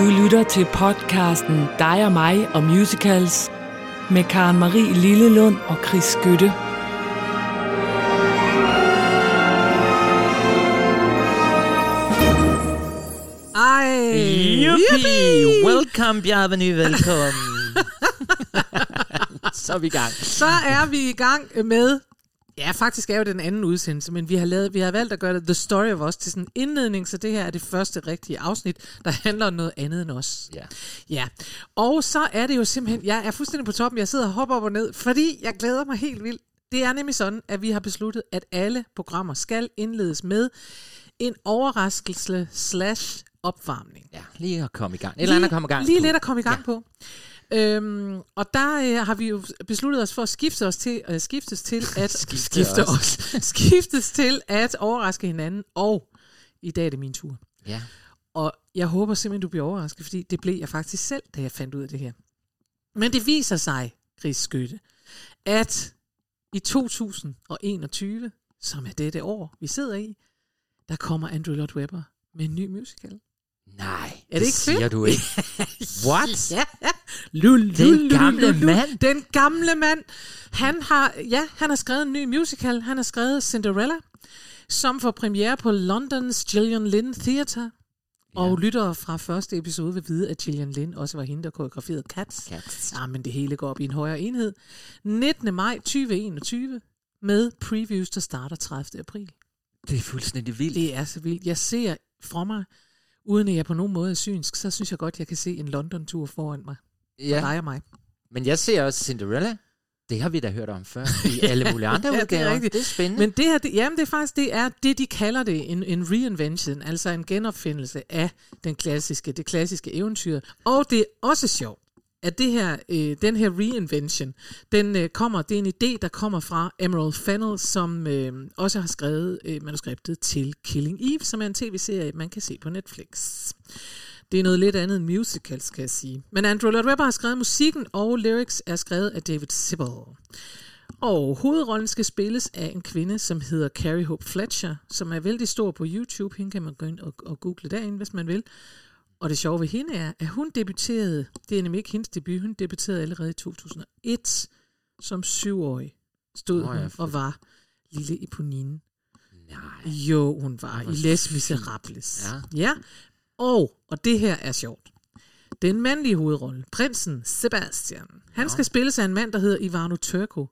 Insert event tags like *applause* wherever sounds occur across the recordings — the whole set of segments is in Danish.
Du lytter til podcasten Dig og mig og musicals med Karen Marie Lillelund og Chris Skytte. Ej, Yuppie! Welcome, Bjarveny, velkommen. *laughs* så er vi i gang. Så er vi i gang med, ja faktisk er jo den anden udsendelse, men vi har, lavet, vi har valgt at gøre det The Story of Us til sådan en indledning, så det her er det første rigtige afsnit, der handler om noget andet end os. Ja. Ja, og så er det jo simpelthen, jeg er fuldstændig på toppen, jeg sidder og hopper op og ned, fordi jeg glæder mig helt vildt. Det er nemlig sådan, at vi har besluttet, at alle programmer skal indledes med en overraskelse slash opvarmning. ja, lige at komme i gang. Eller andet at komme i gang Lige på. lidt at komme i gang ja. på. Øhm, og der øh, har vi jo besluttet os for at skifte os til, øh, skiftes til *laughs* at Skifte skifte os. os. *laughs* skiftes til at overraske hinanden. Og i dag er det min tur. Ja. Og jeg håber simpelthen, du bliver overrasket, fordi det blev jeg faktisk selv, da jeg fandt ud af det her. Men det viser sig, Chris Skytte, at i 2021, som er dette år, vi sidder i, der kommer Andrew Lloyd Webber med en ny musical. Nej, Er det ikke siger fedt? du ikke. *laughs* What? Ja, lul, Den lul, lul, gamle lul, lul. mand? Den gamle mand. Han har, ja, han har skrevet en ny musical. Han har skrevet Cinderella, som får premiere på Londons Gillian Lynn Theatre. Og lyttere fra første episode vil vide, at Gillian Lynn også var hende, der koreograferede Cats. Cats. Ja, men det hele går op i en højere enhed. 19. maj 2021 med previews, der starter 30. april. Det er fuldstændig vildt. Det er så vildt. Jeg ser fra mig, uden at jeg på nogen måde er synsk, så synes jeg godt, jeg kan se en London-tur foran mig. Ja. Og mig. men jeg ser også Cinderella. Det har vi da hørt om før i *laughs* alle mulige andre Ja, det er udgaver. rigtigt. det er spændende. Men det her, det, jamen det er faktisk, det er det, de kalder det, en, en reinvention, altså en genopfindelse af den klassiske, det klassiske eventyr. Og det er også sjovt, at det her, øh, den her reinvention, den øh, kommer, det er en idé, der kommer fra Emerald Fennell, som øh, også har skrevet øh, manuskriptet til Killing Eve, som er en tv-serie, man kan se på Netflix. Det er noget lidt andet end musical, skal jeg sige. Men Andrew Lloyd Webber har skrevet musikken, og lyrics er skrevet af David Sibbel. Og hovedrollen skal spilles af en kvinde, som hedder Carrie Hope Fletcher, som er vældig stor på YouTube. Hende kan man gå ind og, og google derinde, hvis man vil. Og det sjove ved hende er, at hun debuterede, det er nemlig ikke hendes debut, hun debuterede allerede i 2001 som syvårig. Stod oh, ja, hun og var lille Eponine. Nej. Jo, hun var hvor i Les Miserables. Ja. ja. Og, og det her er sjovt. Den mandlige hovedrolle, prinsen Sebastian, han skal spilles af en mand, der hedder Ivano Turco.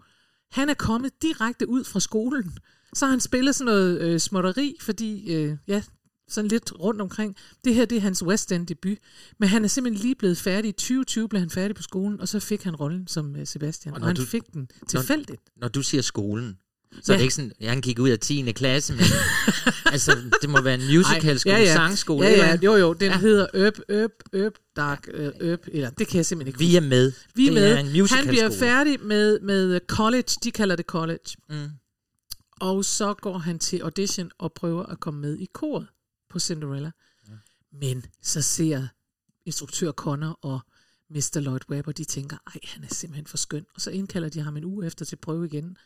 Han er kommet direkte ud fra skolen. Så han spillet sådan noget øh, småtteri, fordi, øh, ja, sådan lidt rundt omkring. Det her, det er hans West End debut. Men han er simpelthen lige blevet færdig. I 2020 blev han færdig på skolen, og så fik han rollen som øh, Sebastian. Og Og, når han du- fik den tilfældigt. Når du siger skolen, så Ja. er det ikke sådan, at han gik ud af 10. klasse, men *laughs* altså, det må være en musicalskole, ja, ja. sangskole. Ja, ja, jo, jo. Den Ja. hedder Øp, Øp, Øp, Dark, øh, Øp, eller det kan jeg simpelthen ikke Vi er med. Vi er det med. Er en. Han bliver færdig med, med college, de kalder det college. Mm. Og så går han til audition og prøver at komme med i koret på Cinderella. Ja. Men så ser instruktør Connor og Mr. Lloyd Webber, de tænker, ej, han er simpelthen for skøn. Og så indkalder de ham en uge efter til prøve igen.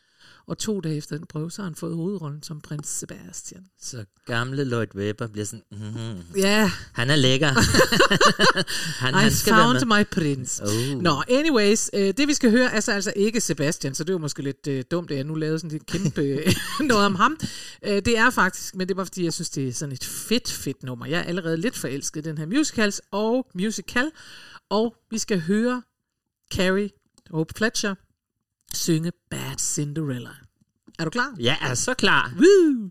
Og to dage efter den prøve, så har han fået hovedrollen som prins Sebastian. Så gamle Lloyd Webber bliver sådan, mm-hmm, Ja, han er lækker. *laughs* han, I han skal være found med. my prince. Oh. Nå, anyways, øh, det vi skal høre er så altså ikke Sebastian, så det var måske lidt øh, dumt, at jeg nu lavede sådan et kæmpe *laughs* øh, noget om ham. Øh, det er faktisk, men det er bare fordi, jeg synes, det er sådan et fedt, fedt nummer. Jeg er allerede lidt forelsket i den her musicals og musical, og vi skal høre Carrie Hope Fletcher synge Bad Cinderella. Er du klar? Jeg er så klar. Woo!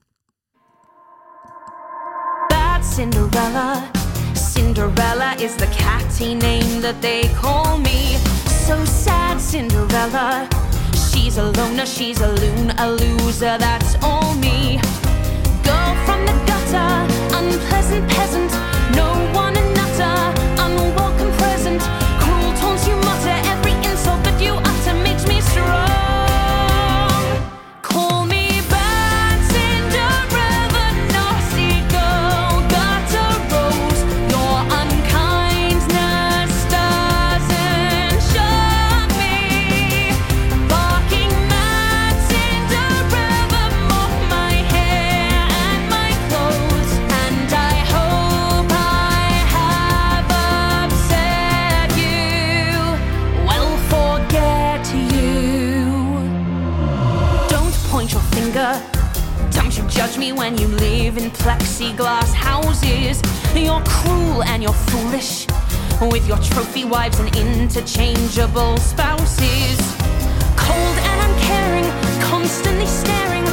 Bad Cinderella. Cinderella is the catty name that they call me. So sad, Cinderella. She's a loner, she's a loon, a loser, that's all me. Girl from the gutter, unpleasant peasant, no one me when you live in plexiglass houses. You're cruel and you're foolish with your trophy wives and interchangeable spouses. Cold and uncaring, constantly staring,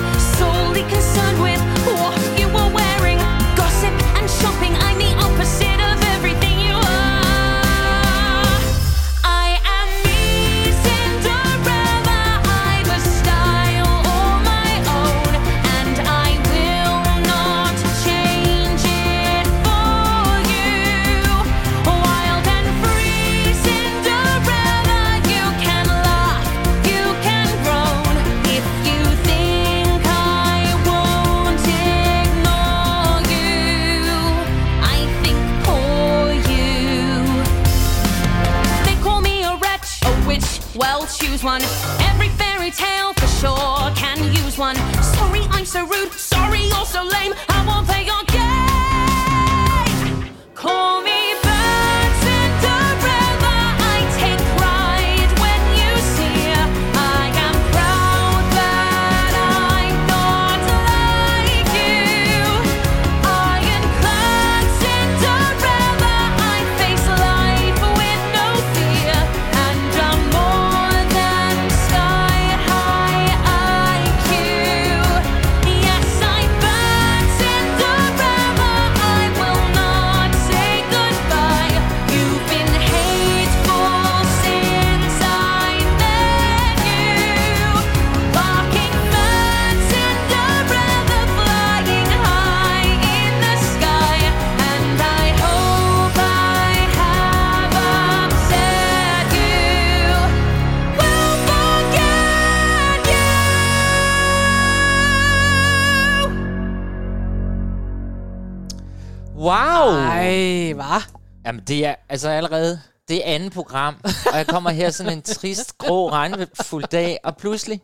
det er altså allerede det andet program, og jeg kommer her sådan en trist, grå, regnfuld dag, og pludselig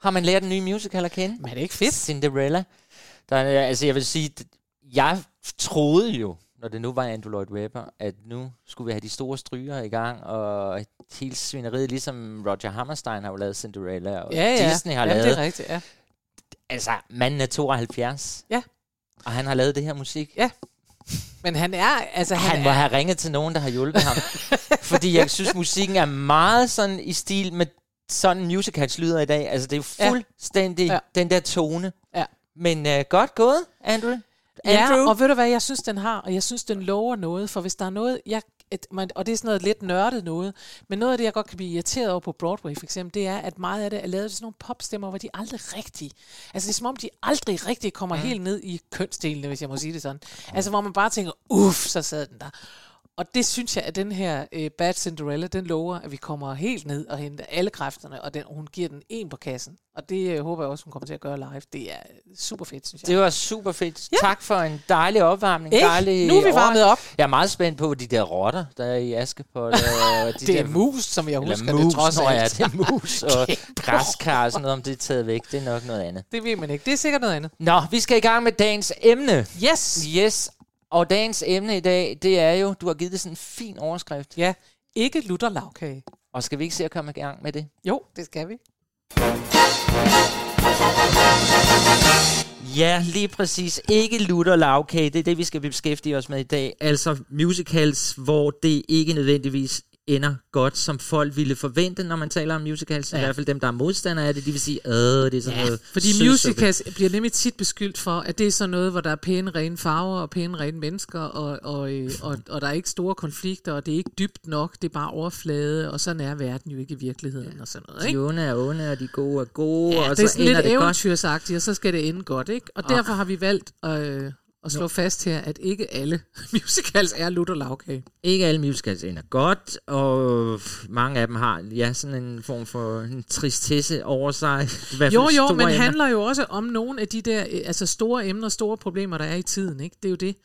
har man lært en ny musical at kende. Men er det ikke fedt? Cinderella. Der er, altså, jeg vil sige, jeg troede jo, når det nu var Andrew Lloyd Webber, at nu skulle vi have de store stryger i gang, og hele svineriet, ligesom Roger Hammerstein har jo lavet Cinderella, og Ja, ja. Disney har Jamen, lavet. det er rigtigt, ja. Altså, manden er 72. Ja. Og han har lavet det her musik. Ja. Men han er, altså han, Han må er, have ringet til nogen, der har hjulpet ham. Fordi jeg synes, *laughs* musikken er meget sådan i stil med sådan musicals lyder i dag. Altså, det er jo Ja. fuldstændig Ja. ja. den der tone. Ja. Men uh, godt gået, Andrew. Ja, Andrew. og ved du hvad, jeg synes, den har, og jeg synes, den lover noget, for hvis der er noget, jeg, et, man, og det er sådan noget lidt nørdet noget, men noget af det, jeg godt kan blive irriteret over på Broadway for eksempel, det er, at meget af det er lavet til sådan nogle popstemmer, hvor de aldrig rigtig, altså det er som om, de aldrig rigtig kommer mm. helt ned i kønsdelene, hvis jeg må sige det sådan. Altså hvor man bare tænker, uff, så sad den der. Og det synes jeg, at den her uh, Bad Cinderella, den lover, at vi kommer helt ned og henter alle kræfterne, og den, hun giver den en på kassen. Og det uh, håber jeg også, hun kommer til at gøre live. Det er super fedt, synes jeg. Det var super fedt. Ja. Tak for en dejlig opvarmning. Ikke? Dejlig Nu er vi varmet op. Jeg er meget spændt på de der rotter, der er i Askepot. og de *laughs* Det er der mus, som jeg husker mus, det trods Nå, ja, alt. det er mus *laughs* og græskar og sådan noget, om det er taget væk. Det er nok noget andet. Det ved man ikke. Det er sikkert noget andet. Nå, vi skal i gang med dagens emne. Yes! Yes, og dagens emne i dag, det er jo, du har givet det sådan en fin overskrift. Ja, ikke lutter lavkage. Og skal vi ikke se at komme i gang med det? Jo, det skal vi. Ja, lige præcis. Ikke lutter lavkage, det er det, vi skal beskæftige os med i dag. Altså musicals, hvor det ikke nødvendigvis ender godt, som folk ville forvente, når man taler om musicals. Ja. I Ja. hvert fald dem, der er modstandere af det, de vil sige, øh, det er sådan noget Fordi sødsuppe." musicals bliver nemlig tit beskyldt for, at det er sådan noget, hvor der er pæne, rene farver og pæne, rene mennesker, og, og, øh, og, og der er ikke store konflikter, og det er ikke dybt nok, det er bare overflade, og sådan er verden jo ikke i virkeligheden, og sådan noget, De ikke? onde er onde, og de gode er gode, Ja, og det er så ender lidt det godt. og så skal det ende godt, ikke? Og derfor har vi valgt øh, at slå fast her, at ikke alle *laughs* musicals er lutter lavkage. Ikke alle musicals ender godt, og mange af dem har ja, sådan en form for en tristesse over sig. Fald Jo, jo, men emner. handler jo også om nogle af de der øh, altså store emner, store problemer, der er i tiden. Ikke? Det er jo det,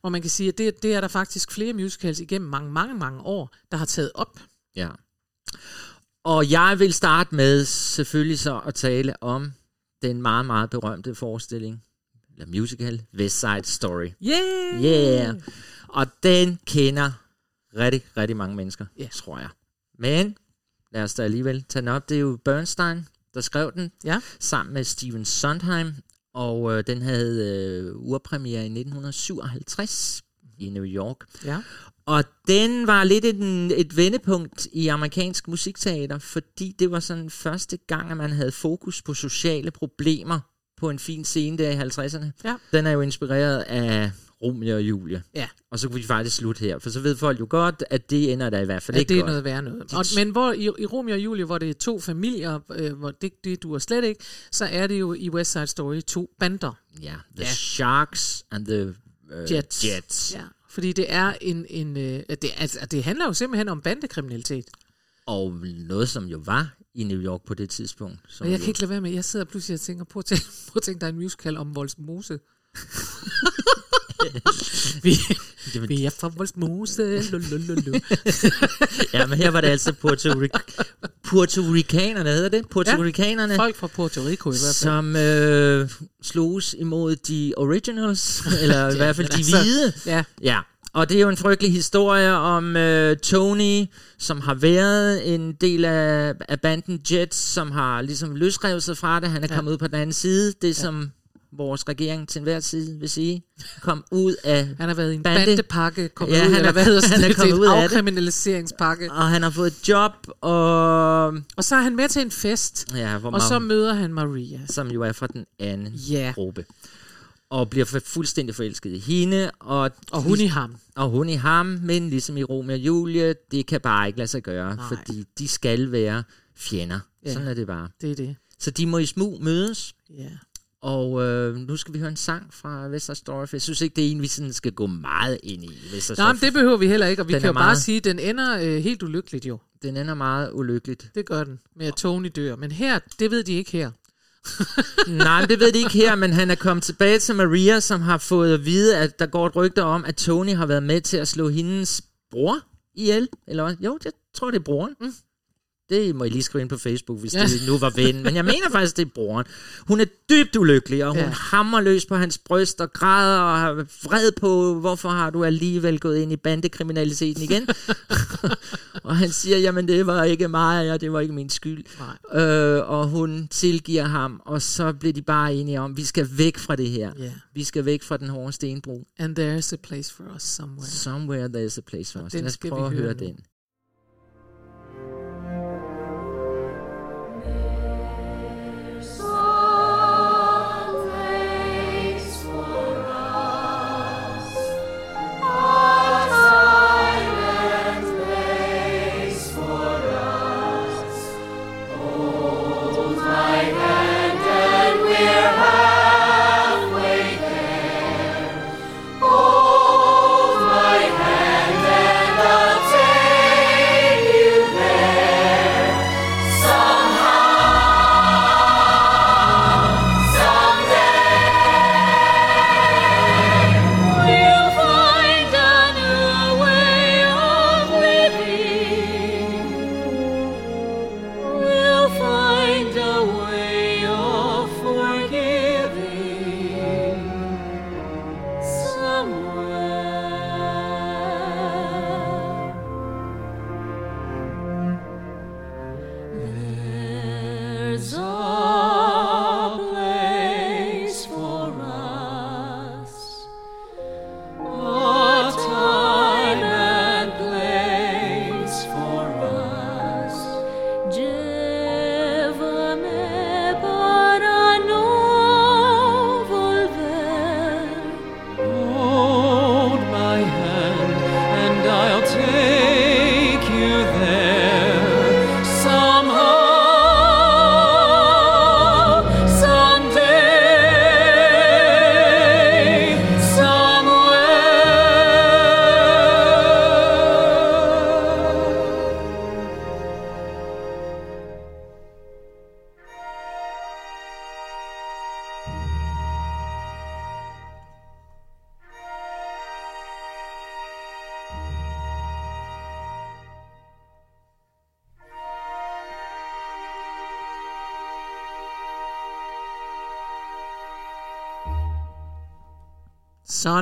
hvor man kan sige, at det, det er der faktisk flere musicals igennem mange, mange, mange år, der har taget op. Ja. Og jeg vil starte med selvfølgelig så at tale om den meget, meget berømte forestilling, eller musical, West Side Story. Yeah! Yeah! Og den kender rigtig, rigtig mange mennesker, Ja. tror jeg. Men lad os da alligevel tage den op. Det er jo Bernstein, der skrev den, Ja. sammen med Steven Sondheim. og øh, den havde øh, urpremiere i 1957 i New York. Ja. Og den var lidt et, et vendepunkt i amerikansk musikteater, fordi det var sådan første gang, at man havde fokus på sociale problemer på en fin scene der i 50'erne. Ja. Den er jo inspireret af Romeo og Julie. Ja. Og så kunne vi faktisk slutte her, for så ved folk jo godt, at det ender der i hvert fald Ja, ikke det er godt. noget værre noget. Og, men hvor i, i Romeo og Julie, hvor det er to familier, øh, hvor det, det duer slet ikke, så er det jo i West Side Story to bander. Ja, The Ja. Sharks and the uh, Jets. Jets. Ja, fordi det er en... en øh, det, altså, det handler jo simpelthen om bandekriminalitet. Og noget, som jo var i New York på det tidspunkt. Som Og jeg jo, kan ikke lade være med, jeg sidder pludselig og tænker på at tænke, *laughs* på at tænke der er en musical om Voldsmose. *laughs* vi, *laughs* vi er fra. Lulululu. Ja, men her var det altså Puerto, Ric- Puerto Ricanerne, hedder det? Puerto Ja, Ricanerne. Folk fra Puerto Rico i hvert fald. som øh, sloges imod de originals, eller i hvert fald de altså, hvide. Ja, Ja, og det er jo en frygtelig historie om øh, Tony, som har været en del af, af banden Jets, som har ligesom løsrevet sig fra det. Han er Ja. kommet ud på den anden side. Det ja. som vores regering til enhver side vil sige, kom ud af... han har været i en Bande. bandepakke, kommet Ja, ud, han er- hvad hedder han er kommet ud af afkriminaliseringspakke. Og han har fået et job, og... Og så er han med til en fest, Ja, hvor og så man, møder han Maria. som jo er fra den anden Ja, gruppe. Og bliver fuldstændig forelsket i hende, og, og hun i ham. og hun i ham, men ligesom i Romeo og Julie, det kan bare ikke lade sig gøre, Nej. fordi de skal være fjender. Ja. Sådan er det bare. Det er det. Så de må i smug mødes, Ja. og øh, nu skal vi høre en sang fra Vester Story, for jeg synes ikke, det er en, vi sådan skal gå meget ind i. Nå, men det behøver vi heller ikke, og vi Den kan jo bare meget- sige, at den ender øh, helt ulykkeligt jo. Den ender meget ulykkeligt. Det gør den, med at Tony dør. Men her, det ved de ikke her. Nej, men det ved de ikke her, men han er kommet tilbage til Maria, som har fået at vide, at der går et rygte om, at Tony har været med til at slå hendes bror ihjel. Eller? Jo, jeg tror, det er broren. Mm. Det må I lige skrive ind på Facebook, hvis Ja. det nu var ven. Men jeg mener faktisk, det er broren. Hun er dybt ulykkelig, og hun Ja. hammer løs på hans bryst og græder og har vred på, hvorfor har du alligevel gået ind i bandekriminaliteten igen? *laughs* og han siger, jamen det var ikke mig, og det var ikke min skyld. Nej. Øh, og hun tilgiver ham, og så bliver de bare enige om, vi skal væk fra det her. Ja. Vi skal væk fra den hårde stenbro. And there's a place for us somewhere. Somewhere there's a place for Og us. Lad os prøve at høre nu. den.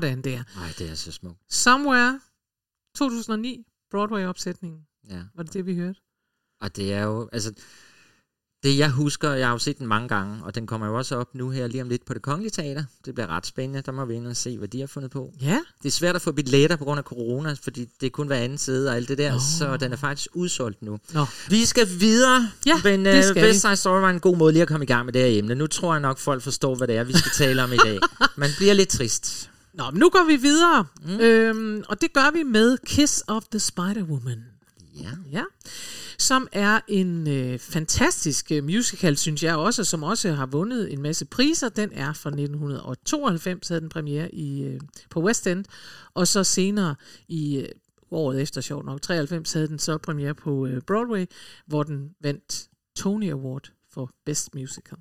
Sådan der. Nej, det er så smukt. Somewhere, 2009, Broadway-opsætningen. Ja. Var det det, vi hørte? Og det er jo, altså, Det jeg husker, jeg har jo set den mange gange, og den kommer jo også op nu her lige om lidt på det kongelige teater. Det bliver ret spændende, der må vi ind og se, hvad de har fundet på. Ja, Det er svært at få billetter på grund af corona, fordi det er kun hver anden side og alt det der, oh. så den er faktisk udsolgt nu. Nå. Vi skal videre, Ja, men det uh, skal vi. West Side Story var en god måde lige at komme i gang med det her emne. Nu tror jeg nok, folk forstår, hvad det er, vi skal tale om i dag. *laughs* Man bliver lidt trist. Nå, men nu går vi videre, mm. øhm, og det gør vi med Kiss of the Spider-Woman. Ja. Ja, som er en øh, fantastisk øh, musical, synes jeg også, som også har vundet en masse priser. Den er fra 1992, havde den premiere i, øh, på West End, og så senere i øh, året efter, sjovt nok, 93 havde den så premiere på øh, Broadway, hvor den vandt Tony Award for Best Musical.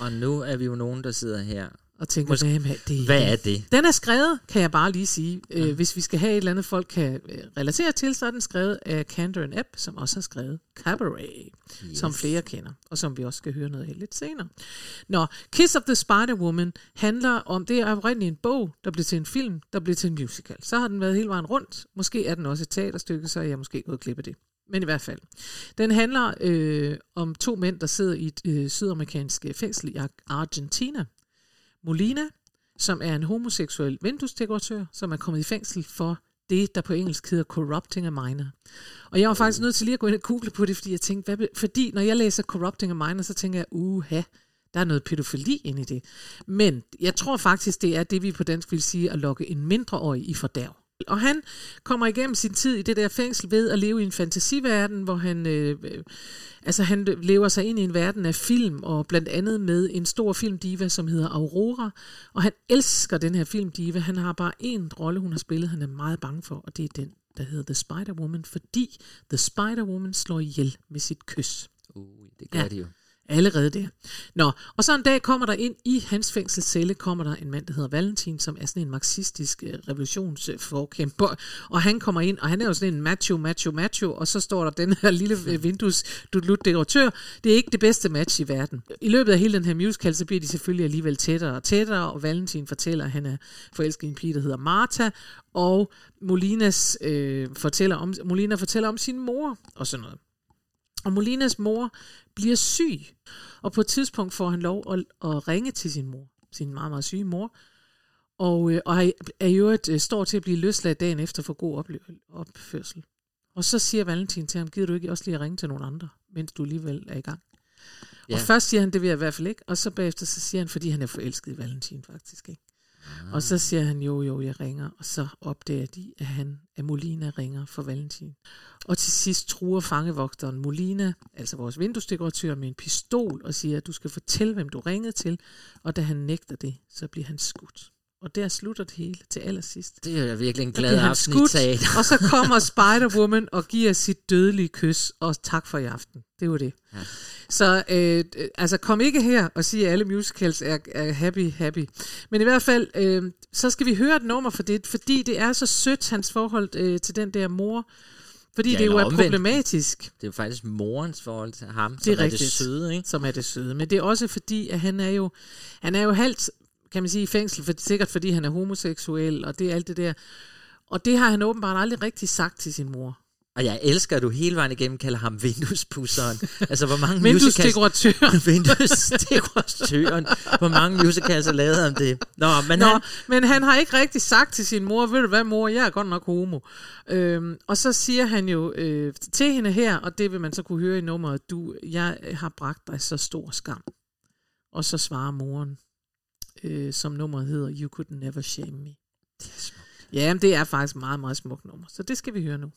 Og nu er vi jo nogen, der sidder her. Og tænker, Måske- hvad det? Hvad er det? Den er skrevet, kan jeg bare lige sige. Øh, hvis vi skal have et eller andet, folk kan øh, relatere til, så er den skrevet af Kander Epp, som også har skrevet Cabaret, yes. som flere kender, og som vi også skal høre noget af lidt senere. Nå, Kiss of the Spider-Woman handler om, det er oprindeligt en bog, der blev til en film, der blev til en musical. Så har den været hele vejen rundt. Måske er den også et teaterstykke, så er jeg måske gået glip af det. Men i hvert fald. Den handler øh, om to mænd, der sidder i et øh, sydamerikansk fængsel i Ar- Argentina. Molina, som er en homoseksuel vinduesdekoratør, som er kommet i fængsel for det, der på engelsk hedder corrupting a minor. Og jeg var faktisk nødt til lige at gå ind og google på det, fordi jeg tænkte, hvad, fordi når jeg læser corrupting a minor, så tænker jeg, uha, der er noget pædofili ind i det. Men jeg tror faktisk, det er det, vi på dansk vil sige, at lokke en mindreårig i fordærv. Og han kommer igennem sin tid i det der fængsel ved at leve i en fantasiverden, hvor han, øh, øh, altså han lever sig ind i en verden af film, og blandt andet med en stor filmdiva, som hedder Aurora. Og han elsker den her filmdiva. Han har bare en rolle, hun har spillet, han er meget bange for, og det er den, der hedder The Spider-Woman, fordi The Spider-Woman slår ihjel med sit kys. Uh, det gør ja. de jo. Allerede der. Nå, og så en dag kommer der ind i hans fængselscelle, kommer der en mand, der hedder Valentin, som er sådan en marxistisk øh, revolutionsforkæmper. Og han kommer ind, og han er jo sådan en macho, macho, macho, og så står der den her lille øh, dudlut dekoratør. Det er ikke det bedste match i verden. I løbet af hele den her musical, så bliver de selvfølgelig alligevel tættere og tættere, og Valentin fortæller, at han er forelsket i en pige, der hedder Martha, og Molinas, øh, fortæller om, Molina fortæller om sin mor og sådan noget. Og Molinas mor bliver syg, og på et tidspunkt får han lov at, at ringe til sin mor, sin meget, meget syge mor, og, øh, og er, i øvrigt øh, står til at blive løsladt dagen efter for god opførsel. Og så siger Valentin til ham, gider du ikke også lige at ringe til nogle andre, mens du alligevel er i gang? Ja. Og først siger han, det vil jeg i hvert fald ikke, og så bagefter så siger han, fordi han er forelsket i Valentin faktisk, ikke? Ah. Og så siger han, jo, jo, jeg ringer, og så opdager de, at han, at Molina ringer for Valentin. Og til sidst truer fangevogteren Molina, altså vores vinduesdekoratør, med en pistol og siger, at du skal fortælle, hvem du ringede til. Og da han nægter det, så bliver han skudt. Og der slutter det hele til allersidst. Det er virkelig en glad aften i skudt, teater. og så kommer *laughs* Spider-Woman og giver sit dødelige kys, og tak for i aften. Det var det. Ja. Så øh, altså kom ikke her og sige, at alle musicals er, er happy, happy. Men i hvert fald, øh, så skal vi høre et nummer for det, fordi det er så sødt, hans forhold øh, til den der mor. Fordi Ja, det jo er omvendt. problematisk, Det er jo faktisk morens forhold til ham, Det som er er det rigtigt. søde, ikke? som er det søde. Men det er også fordi, at han er jo, han er jo halvt, kan man sige, i fængsel, for, sikkert fordi han er homoseksuel, og det er alt det der. Og det har han åbenbart aldrig rigtig sagt til sin mor. Og jeg elsker, at du hele vejen igennem kalder ham vinduespusseren. *laughs* altså, hvor mange musicals... Vinduesdekoratør. *laughs* Vinduesdekoratøren. Hvor mange musicals har lavet om det? Nå, men Nå, han, men han har ikke rigtig sagt til sin mor, ved du hvad mor, jeg er godt nok homo. Øhm, og så siger han jo øh, til hende her, og det vil man så kunne høre i nummeret, du, jeg har bragt dig så stor skam. Og så svarer moren, øh, som nummeret hedder, You Could Never Shame Me. det er smukt. Ja, det er faktisk meget, meget smukt nummer. Så det skal vi høre nu.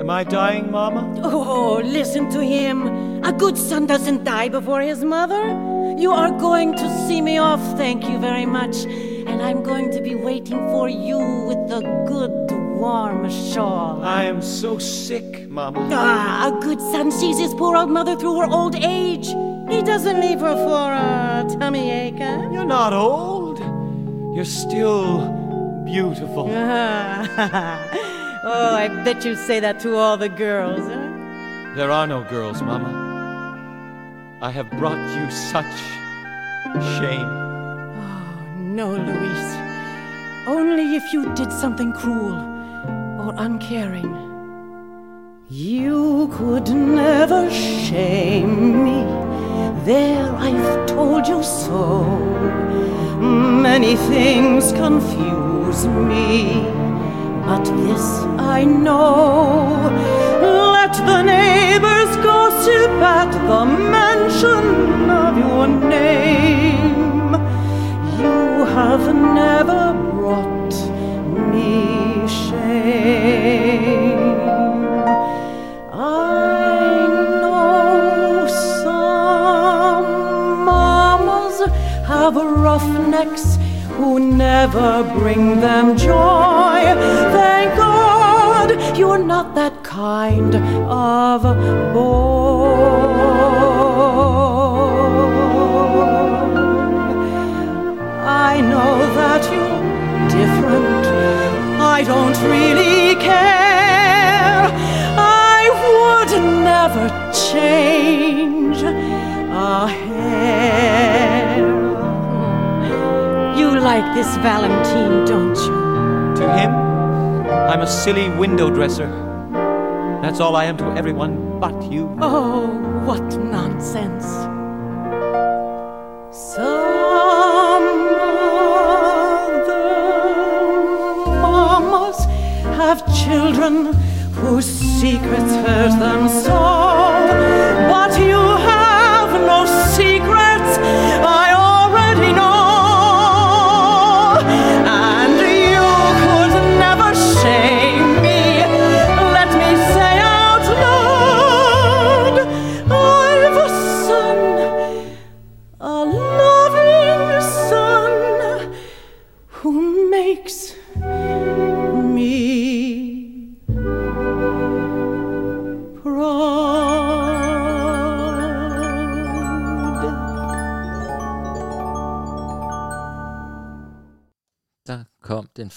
Am I dying, Mama? Oh, listen to him. A good son doesn't die before his mother. You are going to see me off, thank you very much. And I'm going to be waiting for you with a good warm shawl. I am so sick, Mama. Ah, a good son sees his poor old mother through her old age. He doesn't leave her for a tummy ache, huh? You're not old. You're still beautiful. *laughs* oh, I bet you say that to all the girls, huh? There are no girls, Mama. I have brought you such shame. Oh, no, Louise. Only if you did something cruel. Or uncaring. You could never shame me. There, I've told you so. Many things confuse me, but this I know. Let the neighbors gossip at the mention of your name. You have never roughnecks who never bring them joy. Thank God you're not that kind of boy. I know that you're different. I don't really care. I would never change a hair. You like this Valentine, don't you? To him, I'm a silly window dresser. That's all I am to everyone but you. Oh, what children whose secrets hurt them so.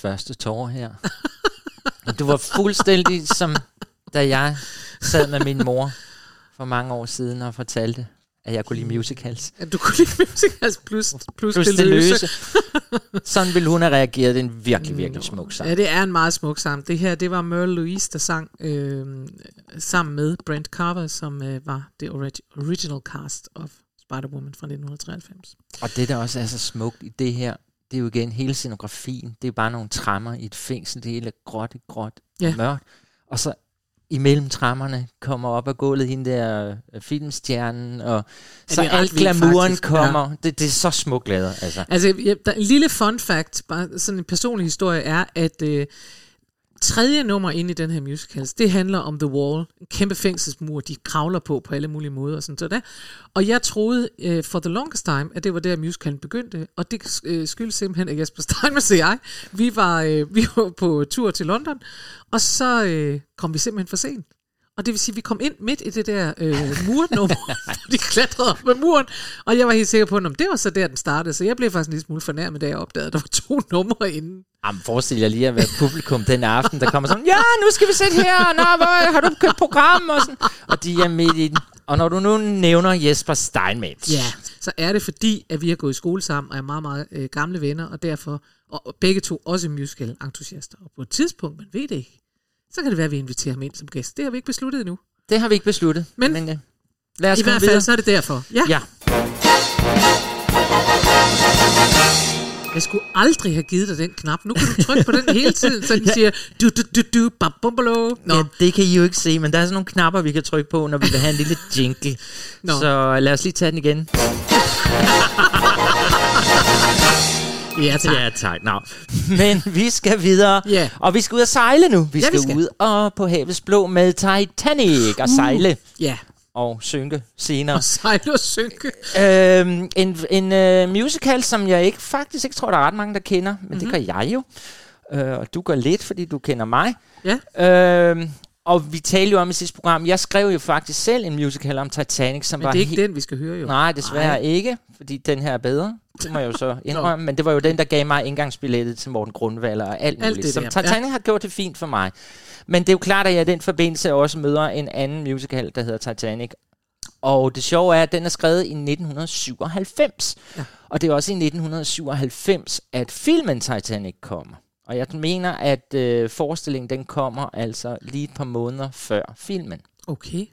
Første tår her. Og du var fuldstændig som da jeg sad med min mor for mange år siden og fortalte, at jeg kunne lide musicals. At du kunne lide musicals plus, plus, Plus det det løse. løse. Sådan ville hun have reageret. Det er en virkelig, virkelig smuk sang. Ja, det er en meget smuk sang. Det her, det var Merle Louise, der sang øh, sammen med Brent Carver, som øh, var det orig- original cast of Spider-Woman fra 1993. Og det, der også er så smukt i det her, det er jo igen hele scenografien. Det er bare nogle trammer i et fængsel. Det hele er gråt, gråt Ja. ja. mørkt. Og så imellem trammerne kommer op af gulvet hende der øh, filmstjernen, og Ja, så ret alt glamouren faktisk. kommer. Det, det er så smukt lavet, altså. Altså, ja, der, en lille fun fact, bare sådan en personlig historie, er, at øh, tredje nummer inde i den her musical, det handler om The Wall, en kæmpe fængselsmur, de kravler på på alle mulige måder og sådan så der. Og jeg troede øh, for the longest time, at det var der musicalen begyndte, og det øh, skyldes simpelthen, at Jesper Steinmetz *laughs* og jeg, vi var, øh, vi var på tur til London, og så øh, kom vi simpelthen for sent. Og det vil sige, at vi kom ind midt i det der øh, murnummer, *laughs* de klatrede op med muren, og jeg var helt sikker på, at det var så der, den startede, så jeg blev faktisk en lille smule fornærmet, da jeg opdagede, at der var to *laughs* numre inden. Jamen, forestil jer lige at være publikum den aften, der kommer sådan, ja, nu skal vi sætte her, nå, hvor, har du købt program? Og, sådan. og de er midt i den. Og når du nu nævner Jesper Steinmetz, Ja, så er det fordi, at vi har gået i skole sammen, og er meget, meget øh, gamle venner, og derfor, og og begge to også musical-entusiaster. Og på et tidspunkt, man ved det ikke, så kan det være, at vi inviterer ham ind som gæst. Det har vi ikke besluttet endnu. det har vi ikke besluttet. Men- Men ja. lad os I hvert fald, videre. så er det derfor. Ja. Ja, Jeg skulle aldrig have givet dig den knap. Nu kan du trykke på den hele tiden, så den *laughs* siger du du du du bam bum. Nå, ja, det kan I jo ikke se, men der er sådan nogle knapper, vi kan trykke på, når vi vil have en lille jingle. Nå. Så lad os lige tage den igen. *laughs* ja tak. Ja, tak. Nå. *laughs* Men vi skal videre, Ja. og vi skal ud og sejle nu. Vi Ja, skal, vi skal. ud og på havets blå med Titanic og sejle Ja, og synke senere. og sejle og synke. Øhm, en en øh, musical, som jeg ikke faktisk ikke tror, der er ret mange, der kender, men mm-hmm. det gør jeg jo. Øh, og du gør lidt, fordi du kender mig. Ja. Øhm, og vi talte jo om i sidste program, jeg skrev jo faktisk selv en musical om Titanic, som Men var det er ikke he- den, vi skal høre jo. Nej, desværre Nej. Ikke, fordi den her er bedre. Det må jeg jo så *laughs* indrømme, men det var jo den, der gav mig indgangsbilledet til Morten Grundvald og alt, Alt muligt. det Som der, Titanic har gjort det fint for mig. Men det er jo klart, at jeg i den forbindelse også møder en anden musical, der hedder Titanic. Og det sjove er, at den er skrevet i 1997. Ja. Og det er også i 1997, at filmen Titanic kommer. Og jeg mener, at øh, forestillingen den kommer altså lige et par måneder før filmen. Okay.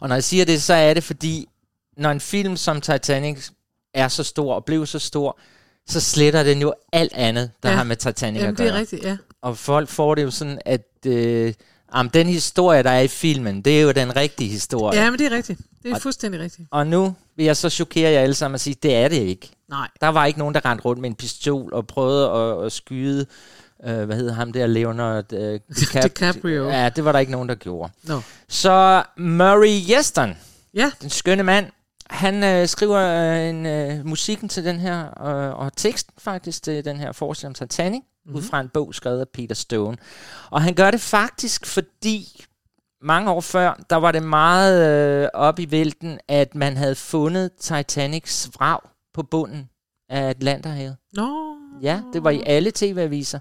Og når jeg siger det, så er det fordi, når en film som Titanic er så stor og blev så stor, så sletter den jo alt andet, der Ja. har med Titanic Jamen, at det gøre. er rigtigt, ja. Og folk får det jo sådan, at øh, jamen, den historie, der er i filmen, det er jo den rigtige historie. Ja, men det er rigtigt. Det er Og- fuldstændig rigtigt. Og nu vil jeg så chokere jer alle sammen og sige, det er det ikke. Nej. Der var ikke nogen, der rendte rundt med en pistol og prøvede at, at skyde, øh, hvad hedder ham der, Leonard øh, DiCap- *laughs* DiCaprio. Ja, det var der ikke nogen, der gjorde. Nå. Så Murray Yeston, Ja, den skønne mand, han øh, skriver øh, en, øh, musikken til den her, øh, og teksten faktisk til den her forestilling om Titanic, mm-hmm. ud fra en bog skrevet af Peter Stone. Og han gør det faktisk, fordi mange år før, der var det meget øh, op i vælten, at man havde fundet Titanics vrag på bunden af Atlanterhavet. nå. Ja, det var i alle tv-aviser.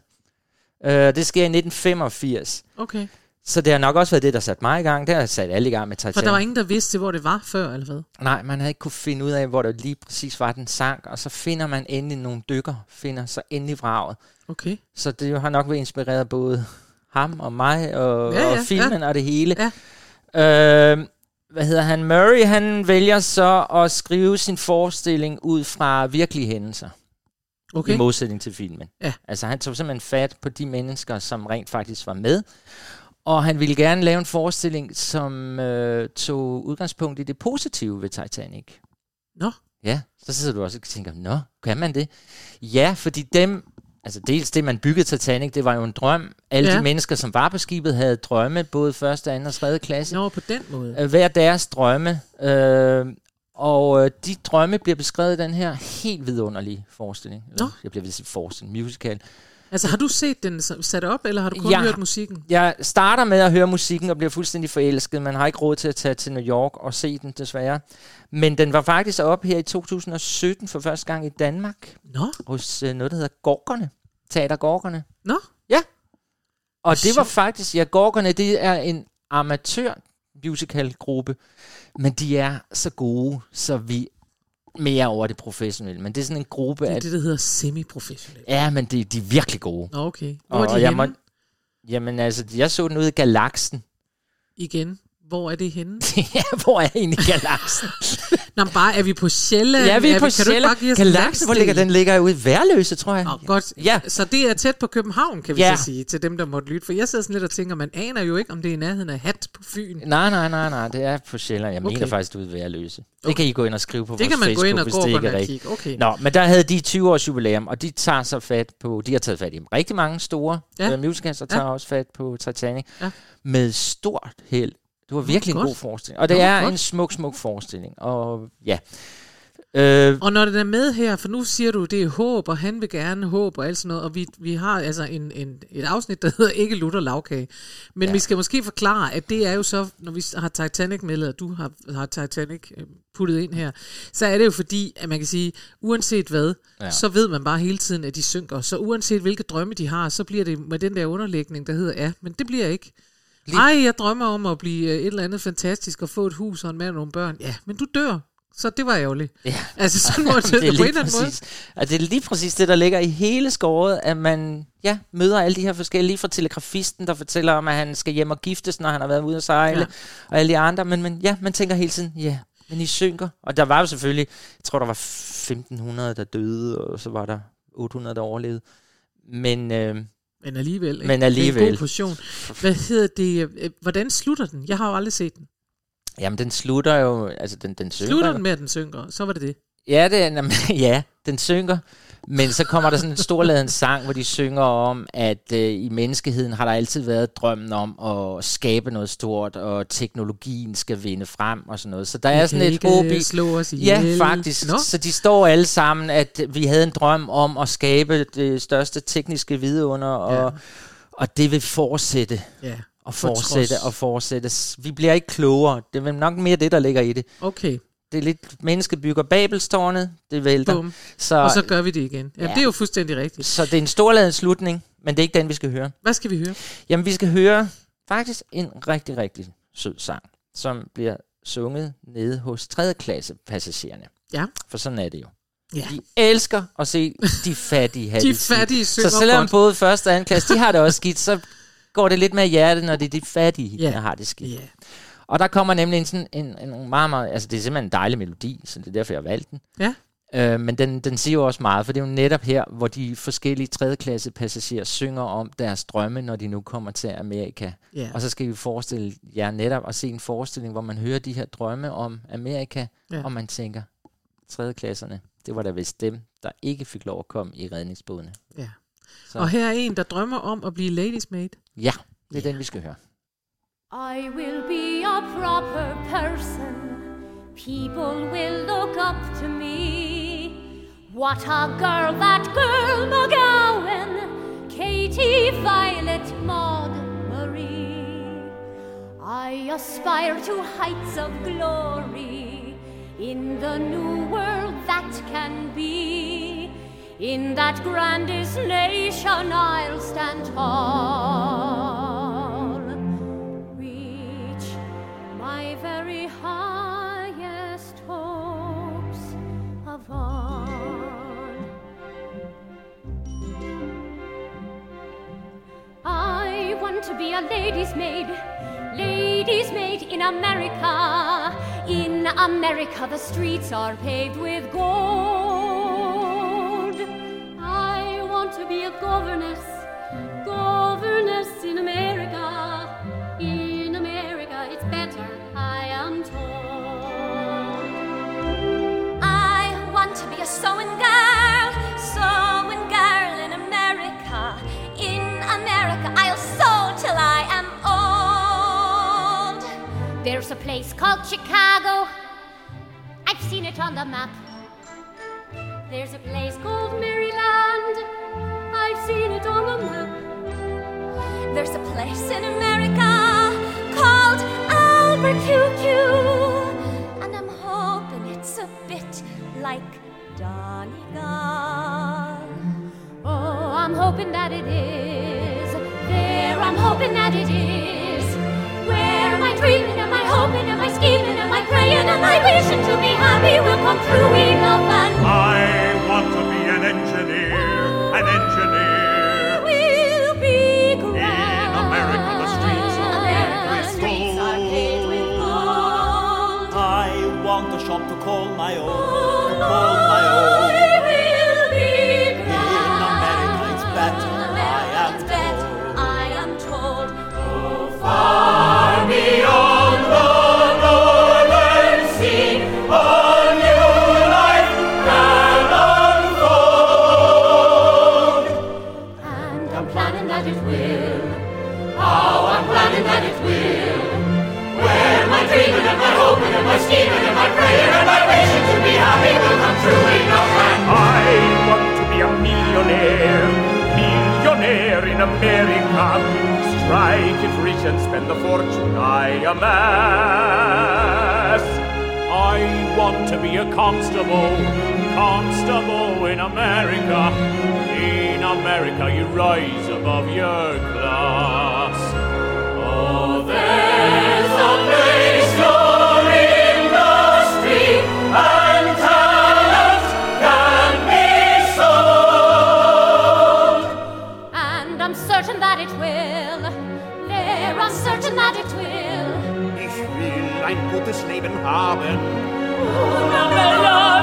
Øh, det sker i 1985. Okay. Så det har nok også været det, der satte mig i gang. Det har sat alle i gang med Titanic. For der var ingen, der vidste, hvor det var før, eller hvad? Nej, man havde ikke kunne finde ud af, hvor der lige præcis var, den sank. Og så finder man endelig nogle dykker, finder så endelig vraget. Okay. Så det har nok været inspireret både ham og mig og, ja, ja, og filmen ja. og det hele. Ja. Øh, hvad hedder han? Murray, han vælger så at skrive sin forestilling ud fra virkelige hændelser. Okay. I modsætning til filmen. Ja. Altså han tog simpelthen fat på de mennesker, som rent faktisk var med. Og han ville gerne lave en forestilling, som øh, tog udgangspunkt i det positive ved Titanic. Nå. Ja, så sidder du også og tænker, nå, kan man det? Ja, fordi dem, altså dels det, man byggede Titanic, det var jo en drøm. Alle Ja. de mennesker, som var på skibet, havde drømme, både første, anden og tredje klasse. Nå, på den måde. Øh, hver deres drømme. Øh, og øh, de drømme bliver beskrevet i den her helt vidunderlige forestilling. Nå. Jeg bliver ved at sige forestilling, musical. Altså, har du set den sat op, eller har du kun Ja. hørt musikken? Jeg starter med at høre musikken og bliver fuldstændig forelsket. Man har ikke råd til at tage til New York og se den, desværre. Men den var faktisk op her i 2017 for første gang i Danmark Nå, hos øh, noget, der hedder Gorgerne. Teater Gorgerne. nå. Og det var faktisk, ja, Gorgerne, det er en amatør musical-gruppe, men de er så gode, så vi mere over det professionelle. Men det er sådan en gruppe Det er af... det, der hedder semi-professionel. Ja, men de, de er virkelig gode. Okay. Hvor Og, er de og jeg henne? må, jamen altså, jeg så den ude i Galaksen. Igen. Hvor er det henne? *laughs* ja, hvor er egentlig Galaksen? *laughs* Nå, bare er vi på Sjælland? ja, vi er på Kan du ikke Sjælland. en Galaksen, hvor ligger den? ligger ude i Værløse, tror jeg. Nå, godt. Ja. Så det er tæt på København, kan vi Ja. så sige, til dem, der måtte lytte. For jeg sidder sådan lidt og tænker, man aner jo ikke, om det er i nærheden af hat på Fyn. Nej, nej, nej, nej, det er på Sjælland. Jeg Okay. mener faktisk, det er ude i Værløse. Det Okay. kan I gå ind og skrive på Det vores kan man gå Facebook, ind og hvis gå det på ikke er rigtigt. Okay. Nå, men der havde de 20 års jubilæum, og de tager så fat på, de har taget fat i rigtig mange store Ja. ja. uh, musicals, og Ja. tager også fat på Titanic Ja. med stort held. Det var virkelig en godt. god forestilling. Og det Nå, er godt. en smuk, smuk forestilling. Og ja. Øh, Og når den er med her, for nu siger du, det er håb, og han vil gerne håb og alt sådan noget, og vi, vi har altså en, en, et afsnit, der hedder Ikke Lutter Lavkage. Men ja. Vi skal måske forklare, at det er jo så, når vi har Titanic med, eller du har, har Titanic øh, puttet ind her, så er det jo fordi, at man kan sige, uanset hvad. Ja. så ved man bare hele tiden, at de synker. Så uanset hvilke drømme de har, så bliver det med den der underlægning, der hedder, ja, men det bliver ikke. Lige- Ej, jeg drømmer om at blive øh, et eller andet fantastisk og få et hus og en mand og nogle børn. Ja, men du dør. Så det var ærgerligt. Ja. *laughs* Altså sådan må *laughs* det, det på en eller anden måde. og det er lige præcis det, der ligger i hele skåret, at man ja, møder alle de her forskellige, lige fra telegrafisten, der fortæller om, at han skal hjem og giftes, når han har været ude at sejle, Ja. ja. og alle de andre, men, men ja, man tænker hele tiden, ja, men I synker. Og der var jo selvfølgelig, jeg tror, der var 1500, der døde, og så var der 800, der overlevede. Men øh, Men alligevel. Ikke? Men Det er en alligevel. god portion. Hvad hedder det? øh, Hvordan slutter den? Jeg har jo aldrig set den. jamen, den slutter jo, altså den, den synker. Slutter den med, at den synker? Så var det det. Ja, det, *laughs* jamen, ja, den synker. Men så kommer der sådan en storladen sang, hvor de synger om, at øh, i menneskeheden har der altid været drømmen om at skabe noget stort, og teknologien skal vinde frem og sådan noget. Så der er Vi sådan kan et håb i. slå os Ja, ihjel. faktisk. Nå, Så de står alle sammen, at vi havde en drøm om at skabe det største tekniske vidunder, og, og det vil fortsætte ja. og For fortsætte og fortsætte. Vi bliver ikke klogere. Det er nok mere det, der ligger i det. Okay, Det er lidt, mennesket bygger Babelstårnet, det vælter. bum. Så, Og så gør vi det igen. Ja, Ja. det er jo fuldstændig rigtigt. så det er en storladen slutning, men det er ikke den, vi skal høre. Hvad skal vi høre? Jamen, vi skal høre faktisk en rigtig, rigtig sød sang, som bliver sunget nede hos 3. klasse passagererne. Ja. For sådan er det jo. Ja. De elsker at se de fattige have *laughs* De fattige synger Så selvom godt. både første og anden klasse, de har det også skidt, så går det lidt med hjertet, når det er de fattige, Ja. der har det skidt. Ja. Og der kommer nemlig en, sådan, en, en meget, meget, altså det er simpelthen en dejlig melodi, så det er derfor, jeg har valgt den. Ja. Øh, men den, den siger jo også meget, for det er jo netop her, hvor de forskellige tredjeklasse passagerer synger om deres drømme, når de nu kommer til Amerika. Ja. Og så skal vi forestille jer netop at se en forestilling, hvor man hører de her drømme om Amerika, Ja. ja. og man tænker, tredjeklasserne, det var da vist dem, der ikke fik lov at komme i redningsbådene. Ja. Så, Og her er en, der drømmer om at blive ladies maid. ja, det er den, vi skal høre. I will be a proper person. People will look up to me. What a girl, that girl McGowan. Katie, Violet, Maud, Marie. I aspire to heights of glory in the new world that can be. In that grandest nation, I'll stand tall want to be a lady's maid, lady's maid in America. In America, the streets are paved with gold. I want to be a governess, governess in America. There's a place called Chicago. I've seen it on the map. There's a place called Maryland. I've seen it on the map. There's a place in America called Albuquerque. And I'm hoping it's a bit like Donegal. Oh, I'm hoping that it is. There, I'm hoping that it is. Where I dreaming? Hoping? Am I scheming? Am I praying? Am I wishing to be happy? Will come true enough and I want to be an engineer, an engineer. will be grand. In America, the streets are paved with Streets are paved with gold. I want a shop to call my own, to call my own. Millionaire, millionaire in America. Strike it rich and spend the fortune I amass. I want to be a constable, constable in America. In America, you rise above your ein gutes Leben haben. I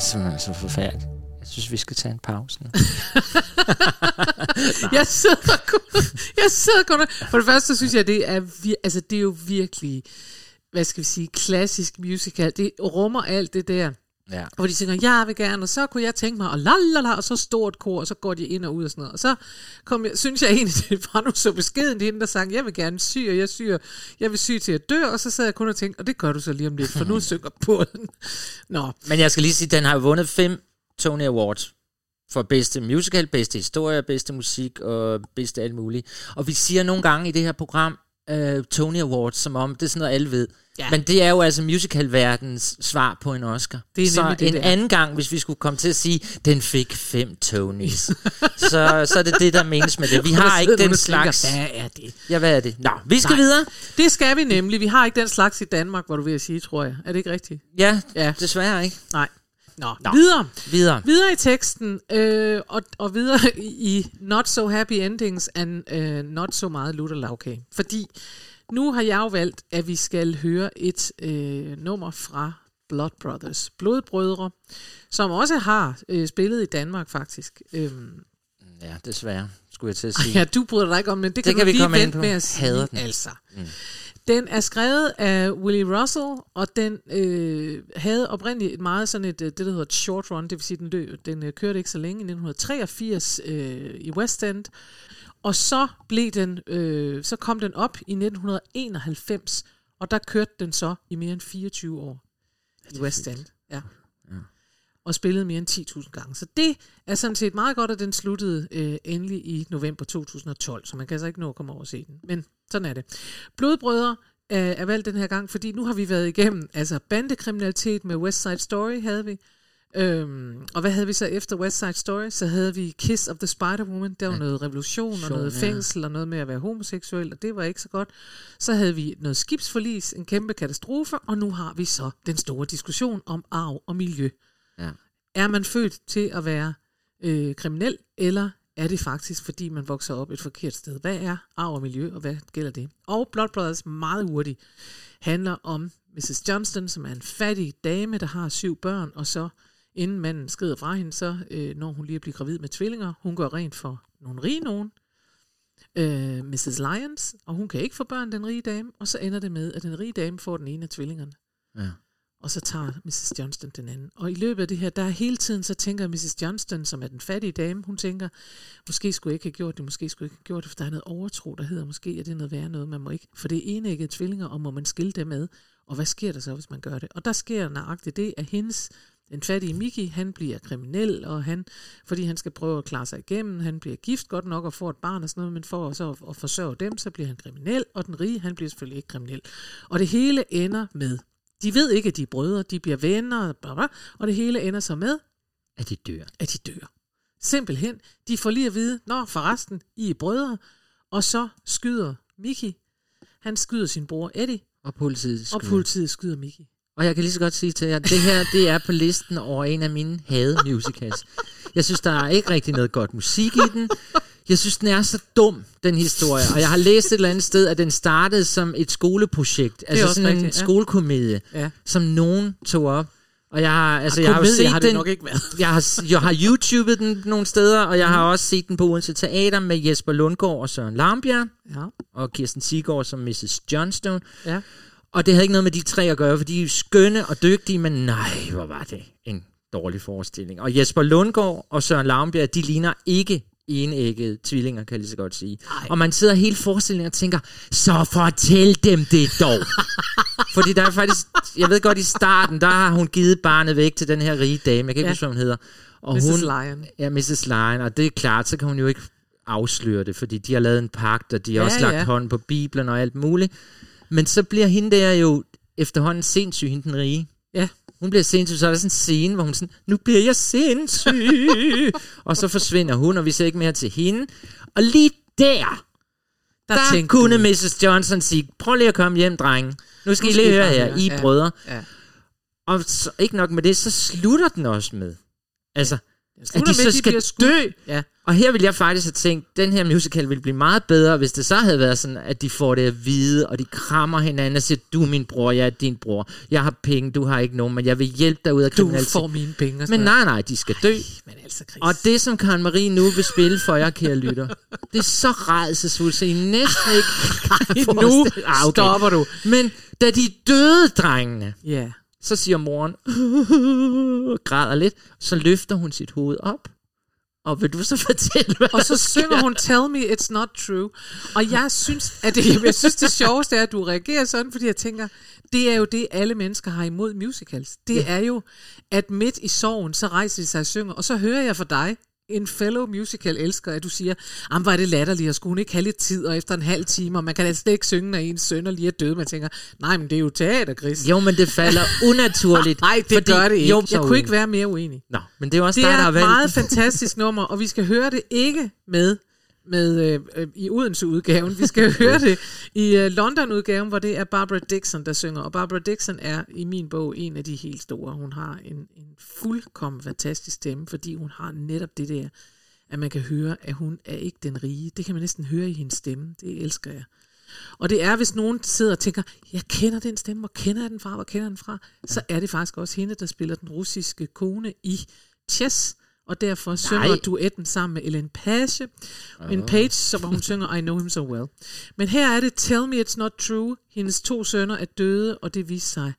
er simpelthen så forfærdeligt. Jeg synes, vi skal tage en pause nu. *laughs* Jeg sidder kun, jeg sidder kun, for det første så synes jeg, det er, vir- altså, det er jo virkelig, hvad skal vi sige, klassisk musical. Det rummer alt det der. Ja. Hvor de synger, jeg vil gerne, og så kunne jeg tænke mig, og la la la, og så stort kor, og så går de ind og ud og sådan noget. Og så kom jeg, synes jeg egentlig, *laughs* det var nu så beskeden, hende der sang, jeg vil gerne sy, og jeg syr, jeg vil sy til at dø, og så sad jeg kun og tænkte, og det gør du så lige om lidt, for nu *laughs* synger på den. *laughs* Nå, Men jeg skal lige sige, den har vundet fem Tony Awards for bedste musical, bedste historie, bedste musik og bedste alt muligt. Og vi siger nogle gange i det her program uh, Tony Awards, som om det er sådan noget, alle ved. Ja. Men det er jo altså musicalverdens svar på en Oscar. Det er så det, en det anden gang, hvis vi skulle komme til at sige, den fik fem Tonys, så, så er det det, der menes med det. Vi har ikke den slags... Hvad er det? Ja, hvad er det? Nå, vi skal Nej. videre. Det skal vi nemlig. Vi har ikke den slags i Danmark, hvor du vil sige, tror jeg. Er det ikke rigtigt? Ja. ja. desværre ikke. Nej. Nå, Nå. videre. Videre. Videre i teksten, øh, og, og videre *laughs* i Not So Happy Endings and øh, Not So Meget Lutter Lavkage. Fordi nu har jeg jo valgt, at vi skal høre et øh, nummer fra Blood Brothers, Blodbrødre, som også har øh, spillet i Danmark faktisk. Øhm, Ja, desværre, skulle jeg til at sige. ja, du bryder dig ikke om den. Det kan, Det kan vi lige komme ind på. med at sige. Hader den. Altså. Mm. Den er skrevet af Willie Russell, og den øh, havde oprindeligt et meget sådan et, øh, det der hedder et short run, det vil sige, den, løb, den øh, kørte ikke så længe, i 1983 øh, i West End. Og så blev den, øh, så kom den op i 1991, og der kørte den så i mere end 24 år i West End. Ja. Og spillede mere end 10.000 gange. Så det er sådan set meget godt, at den sluttede øh, endelig i november 2012, så man kan altså ikke nå at komme over at se den. Men sådan er det. Blodbrødre øh, er valgt den her gang, fordi nu har vi været igennem altså bandekriminalitet med West Side Story, havde vi. Øhm, og hvad havde vi så efter West Side Story? Så havde vi Kiss of the Spider-Woman. Der var noget revolution og noget ja. fængsel og noget med at være homoseksuel, og det var ikke så godt. Så havde vi noget skibsforlis, en kæmpe katastrofe, og nu har vi så den store diskussion om arv og miljø. Ja. Er man født til at være øh, kriminel, eller er det faktisk, fordi man vokser op et forkert sted? Hvad er arv og miljø, og hvad gælder det? Og Blood Brothers meget hurtigt handler om Mrs. Johnston, som er en fattig dame, der har syv børn, og så inden manden skrider fra hende, så øh, når hun lige at blive gravid med tvillinger, hun går rent for nogle rige nogen, øh, Mrs. Lyons, og hun kan ikke få børn, den rige dame, og så ender det med, at den rige dame får den ene af tvillingerne Ja og så tager Mrs. Johnston den anden. Og i løbet af det her, der er hele tiden, så tænker Mrs. Johnston, som er den fattige dame, hun tænker, måske skulle jeg ikke have gjort det, måske skulle jeg ikke have gjort det, for der er noget overtro, der hedder, måske er det noget værre noget, man må ikke, for det er enæggede tvillinger, og må man skille dem med, og hvad sker der så, hvis man gør det? Og der sker nøjagtigt det, at hendes, den fattige Mickey, han bliver kriminel, og han, fordi han skal prøve at klare sig igennem, han bliver gift godt nok og får et barn og sådan noget, men for så at, at forsørge dem, så bliver han kriminel, og den rige, han bliver selvfølgelig ikke kriminel. Og det hele ender med, de ved ikke, at de er brødre, de bliver venner, bla bla, og det hele ender så med, At de dør. at de dør. Simpelthen, de får lige at vide, nå forresten, I er brødre, og så skyder Mickey, han skyder sin bror Eddie, Og politiet og skyder. politiet skyder Mickey. Og jeg kan lige så godt sige til jer, det her det er på listen over en af mine hade musicals. Jeg synes, der er ikke rigtig noget godt musik i den. Jeg synes, den er så dum, den historie. Og jeg har læst et eller andet sted, at den startede som et skoleprojekt. Altså sådan en rigtigt, ja. skolekomedie, Ja. som nogen tog op. Og jeg har, altså, jeg har jo set har den, nok ikke været. jeg har, jeg har YouTubet den nogle steder, og jeg har også set den på Odense Teater med Jesper Lundgaard og Søren Larmbjerg, Ja, og Kirsten Sigård som Mrs. Johnstone. ja. Og det havde ikke noget med de tre at gøre, for de er skønne og dygtige, men nej, hvor var det en dårlig forestilling. Og Jesper Lundgaard og Søren Laumbjerg, de ligner ikke enæggede tvillinger, kan jeg lige så godt sige. Ej. Og man sidder hele forestillingen og tænker, så fortæl dem det dog. *laughs* Fordi der er faktisk, jeg ved godt i starten, der har hun givet barnet væk til den her rige dame, jeg kan ikke Ja. huske, hvad hun hedder. Og Mrs. hun, Lion. Ja, Mrs. Lion, og det er klart, så kan hun jo ikke afsløre det, fordi de har lavet en pagt, og de har Ja, også lagt ja. hånden på Bibelen og alt muligt. Men så bliver hende der jo efterhånden sindssyg, hende den rige. Ja. Hun bliver sindssyg, så er der sådan en scene, hvor hun sådan, nu bliver jeg sindssyg. *laughs* og så forsvinder hun, og vi ser ikke mere til hende. Og lige der, Der, der kunne du, Mrs. Johnson sige, prøv lige at komme hjem, drenge. Nu skal Nu I lige høre her. I Ja. brødre. Ja. Og så, ikke nok med det, så slutter den også med. Altså, Jeg at de med, så de skal dø. Ja. Og her vil jeg faktisk have tænkt, den her musical ville blive meget bedre, hvis det så havde været sådan, at de får det at vide, og de krammer hinanden og siger, du er min bror, jeg er din bror. Jeg har penge, du har ikke nogen, men jeg vil hjælpe dig ud af Du kriminalitet. får mine penge. og Men nej, nej, de skal dø. Men altså, Chris. Og det, som Karen Marie nu vil spille for jer, kære lytter, det er så rædselsfuldt, så I næsten ikke *laughs* kan nu Ah, okay. stopper du. Men da de døde, drengene, Ja. Så siger moren, *laughs* græder lidt, så løfter hun sit hoved op. Og vil du så *laughs* fortælle, hvad Og så synger hun Tell Me It's Not True. Og jeg synes, at det, jeg synes, det sjoveste er, at du reagerer sådan, fordi jeg tænker, det er jo det, alle mennesker har imod musicals. Det er jo, at midt i sorgen, så rejser de sig og synger, og så hører jeg for dig, en fellow musical elsker, at du siger, am var det latterligt, og skulle hun ikke have lidt tid, og efter en halv time, og man kan altså ikke synge, når ens sønner lige er døde. Man tænker, nej, men det er jo teater, Chris. Jo, men det falder *laughs* unaturligt. Nej, det fordi- gør det ikke. Jo, jeg kunne ikke være mere uenig. Nå, men det er også Det dig, der er et meget fantastisk nummer, og vi skal høre det ikke med med øh, øh, i Odense-udgaven. Vi skal *laughs* høre det i øh, London-udgaven, hvor det er Barbara Dixon, der synger. Og Barbara Dixon er i min bog en af de helt store. Hun har en, en fuldkommen fantastisk stemme, fordi hun har netop det der, at man kan høre, at hun er ikke den rige. Det kan man næsten høre i hendes stemme. Det elsker jeg. Og det er, hvis nogen sidder og tænker, jeg kender den stemme, hvor kender jeg den fra, hvor kender jeg den fra, så er det faktisk også hende, der spiller den russiske kone i Chess, og derfor synger duetten sammen med Ellen Page, en Page, hvor hun synger I Know Him So Well. Men her er det Tell Me It's Not True. Hendes to sønner er døde, og det viser sig,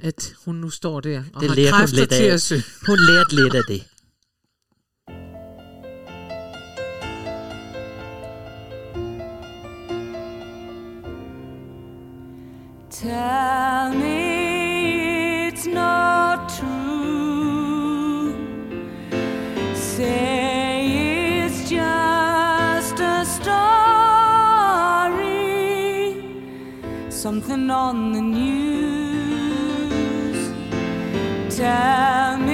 at hun nu står der og Det har hun kræfter lidt til af. at synge. Hun lærte lidt af det. Tell me Something on the news. Tell me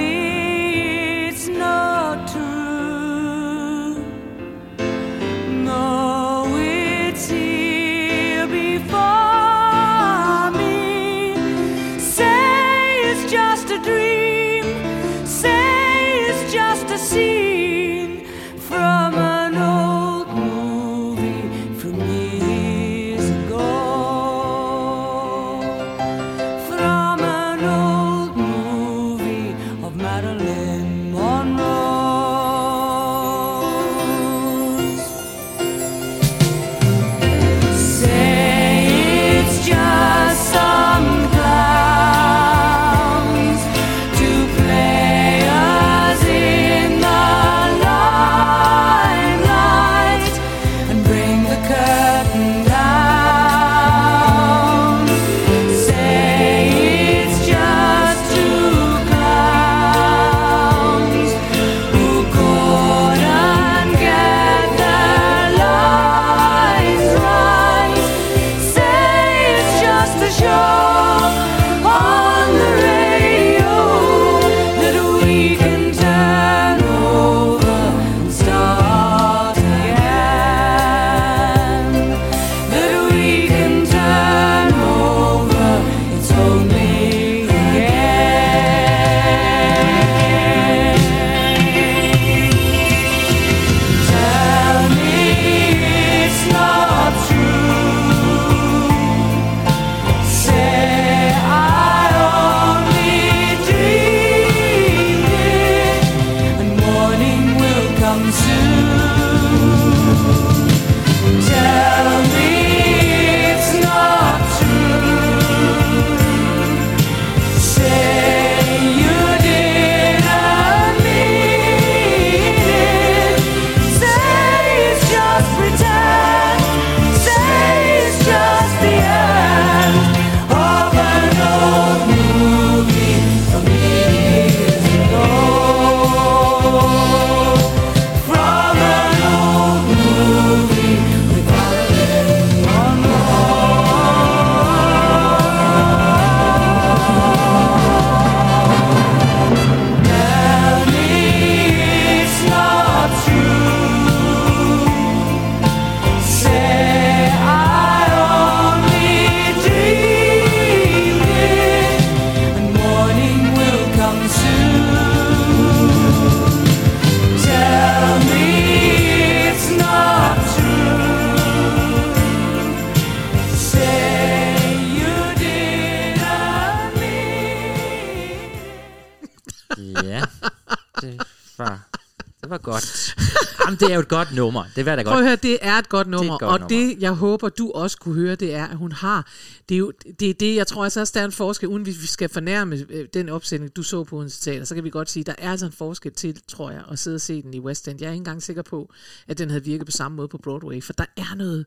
det er jo et godt nummer. Det jeg da Prøv at godt. høre, det er et godt nummer, godt og nummer. det, jeg håber, du også kunne høre, det er, at hun har, det er jo det, er det jeg tror altså også, der er en forskel, uden vi vi skal fornærme øh, den opsætning, du så på Odense Teater, så kan vi godt sige, der er altså en forskel til, tror jeg, at sidde og se den i West End. Jeg er ikke engang sikker på, at den havde virket på samme måde på Broadway, for der er noget,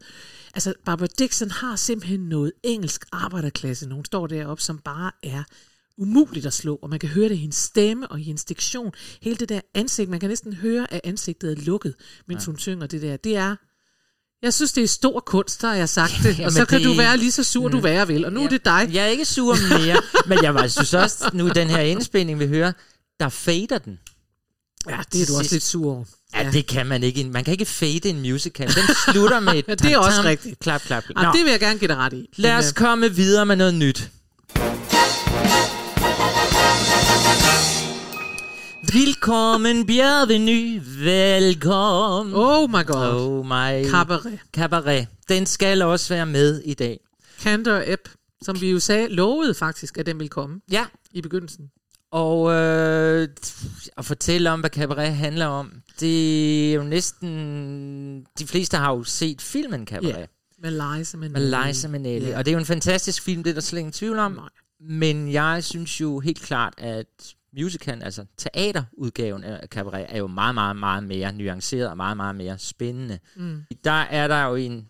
altså Barbara Dixon har simpelthen noget engelsk arbejderklasse, når hun står deroppe, som bare er umuligt at slå, og man kan høre det i hendes stemme og i hendes diktion. Hele det der ansigt, man kan næsten høre, at ansigtet er lukket, mens ja. hun synger det der. Det er, jeg synes, det er stor kunst, der har jeg sagt det. Jamen, og så kan det- du være lige så sur, du være vil. Og nu er det dig. Jeg er ikke sur mere, *laughs* men jeg var- synes også, nu i den her indspilning, vi hører, der fader den. Ja, det er du også lidt sur over. Ja, det kan man ikke. Man kan ikke fade en musical. Den slutter med et *laughs* Ja, det er også rigtigt. Klap, klap. Ah, det vil jeg gerne give dig ret i. Lad os øh, komme videre med noget nyt. Velkommen, bienvenue, velkommen. Oh my god. Oh my... Cabaret. Cabaret. Den skal også være med i dag. Cantor Ep, som vi jo sagde, lovede faktisk, at den ville komme Ja. i begyndelsen. Og øh, at fortælle om, hvad Cabaret handler om, det er jo næsten... De fleste har jo set filmen Cabaret. Ja. Med Liza Minnelli. Med Liza Minnelli. Ja. Og det er jo en fantastisk film, det er der slet ingen tvivl om. Nej. Men jeg synes jo helt klart, at musicalen, altså teaterudgaven af Cabaret, er jo meget, meget, meget mere nuanceret og meget, meget mere spændende. Mm. Der er der jo en,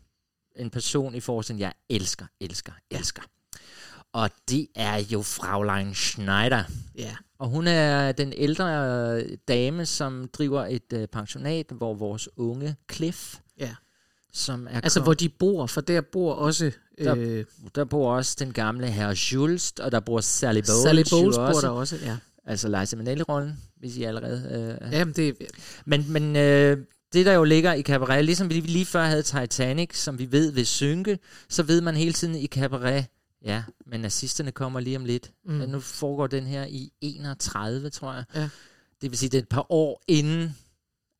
en person i forestillingen, jeg elsker, elsker, elsker. Og det er jo Fraulein Schneider. Ja. Og hun er den ældre dame, som driver et uh, pensionat, hvor vores unge Cliff, Ja. som er Altså, kom- hvor de bor, for der bor også... der, Øh, der bor også den gamle herr Jules, og der bor Sally Bowles. Sally Bowles bor der også, ja. Altså Liza Minnelli-rollen, hvis I allerede... Øh, Jamen, det Men, men øh, det, der jo ligger i Cabaret, ligesom vi lige før havde Titanic, som vi ved vil synke, så ved man hele tiden i Cabaret, ja, men nazisterne kommer lige om lidt. Mm. Mm. Nu foregår den her i 31, tror jeg. Ja. Det vil sige, det er et par år inden,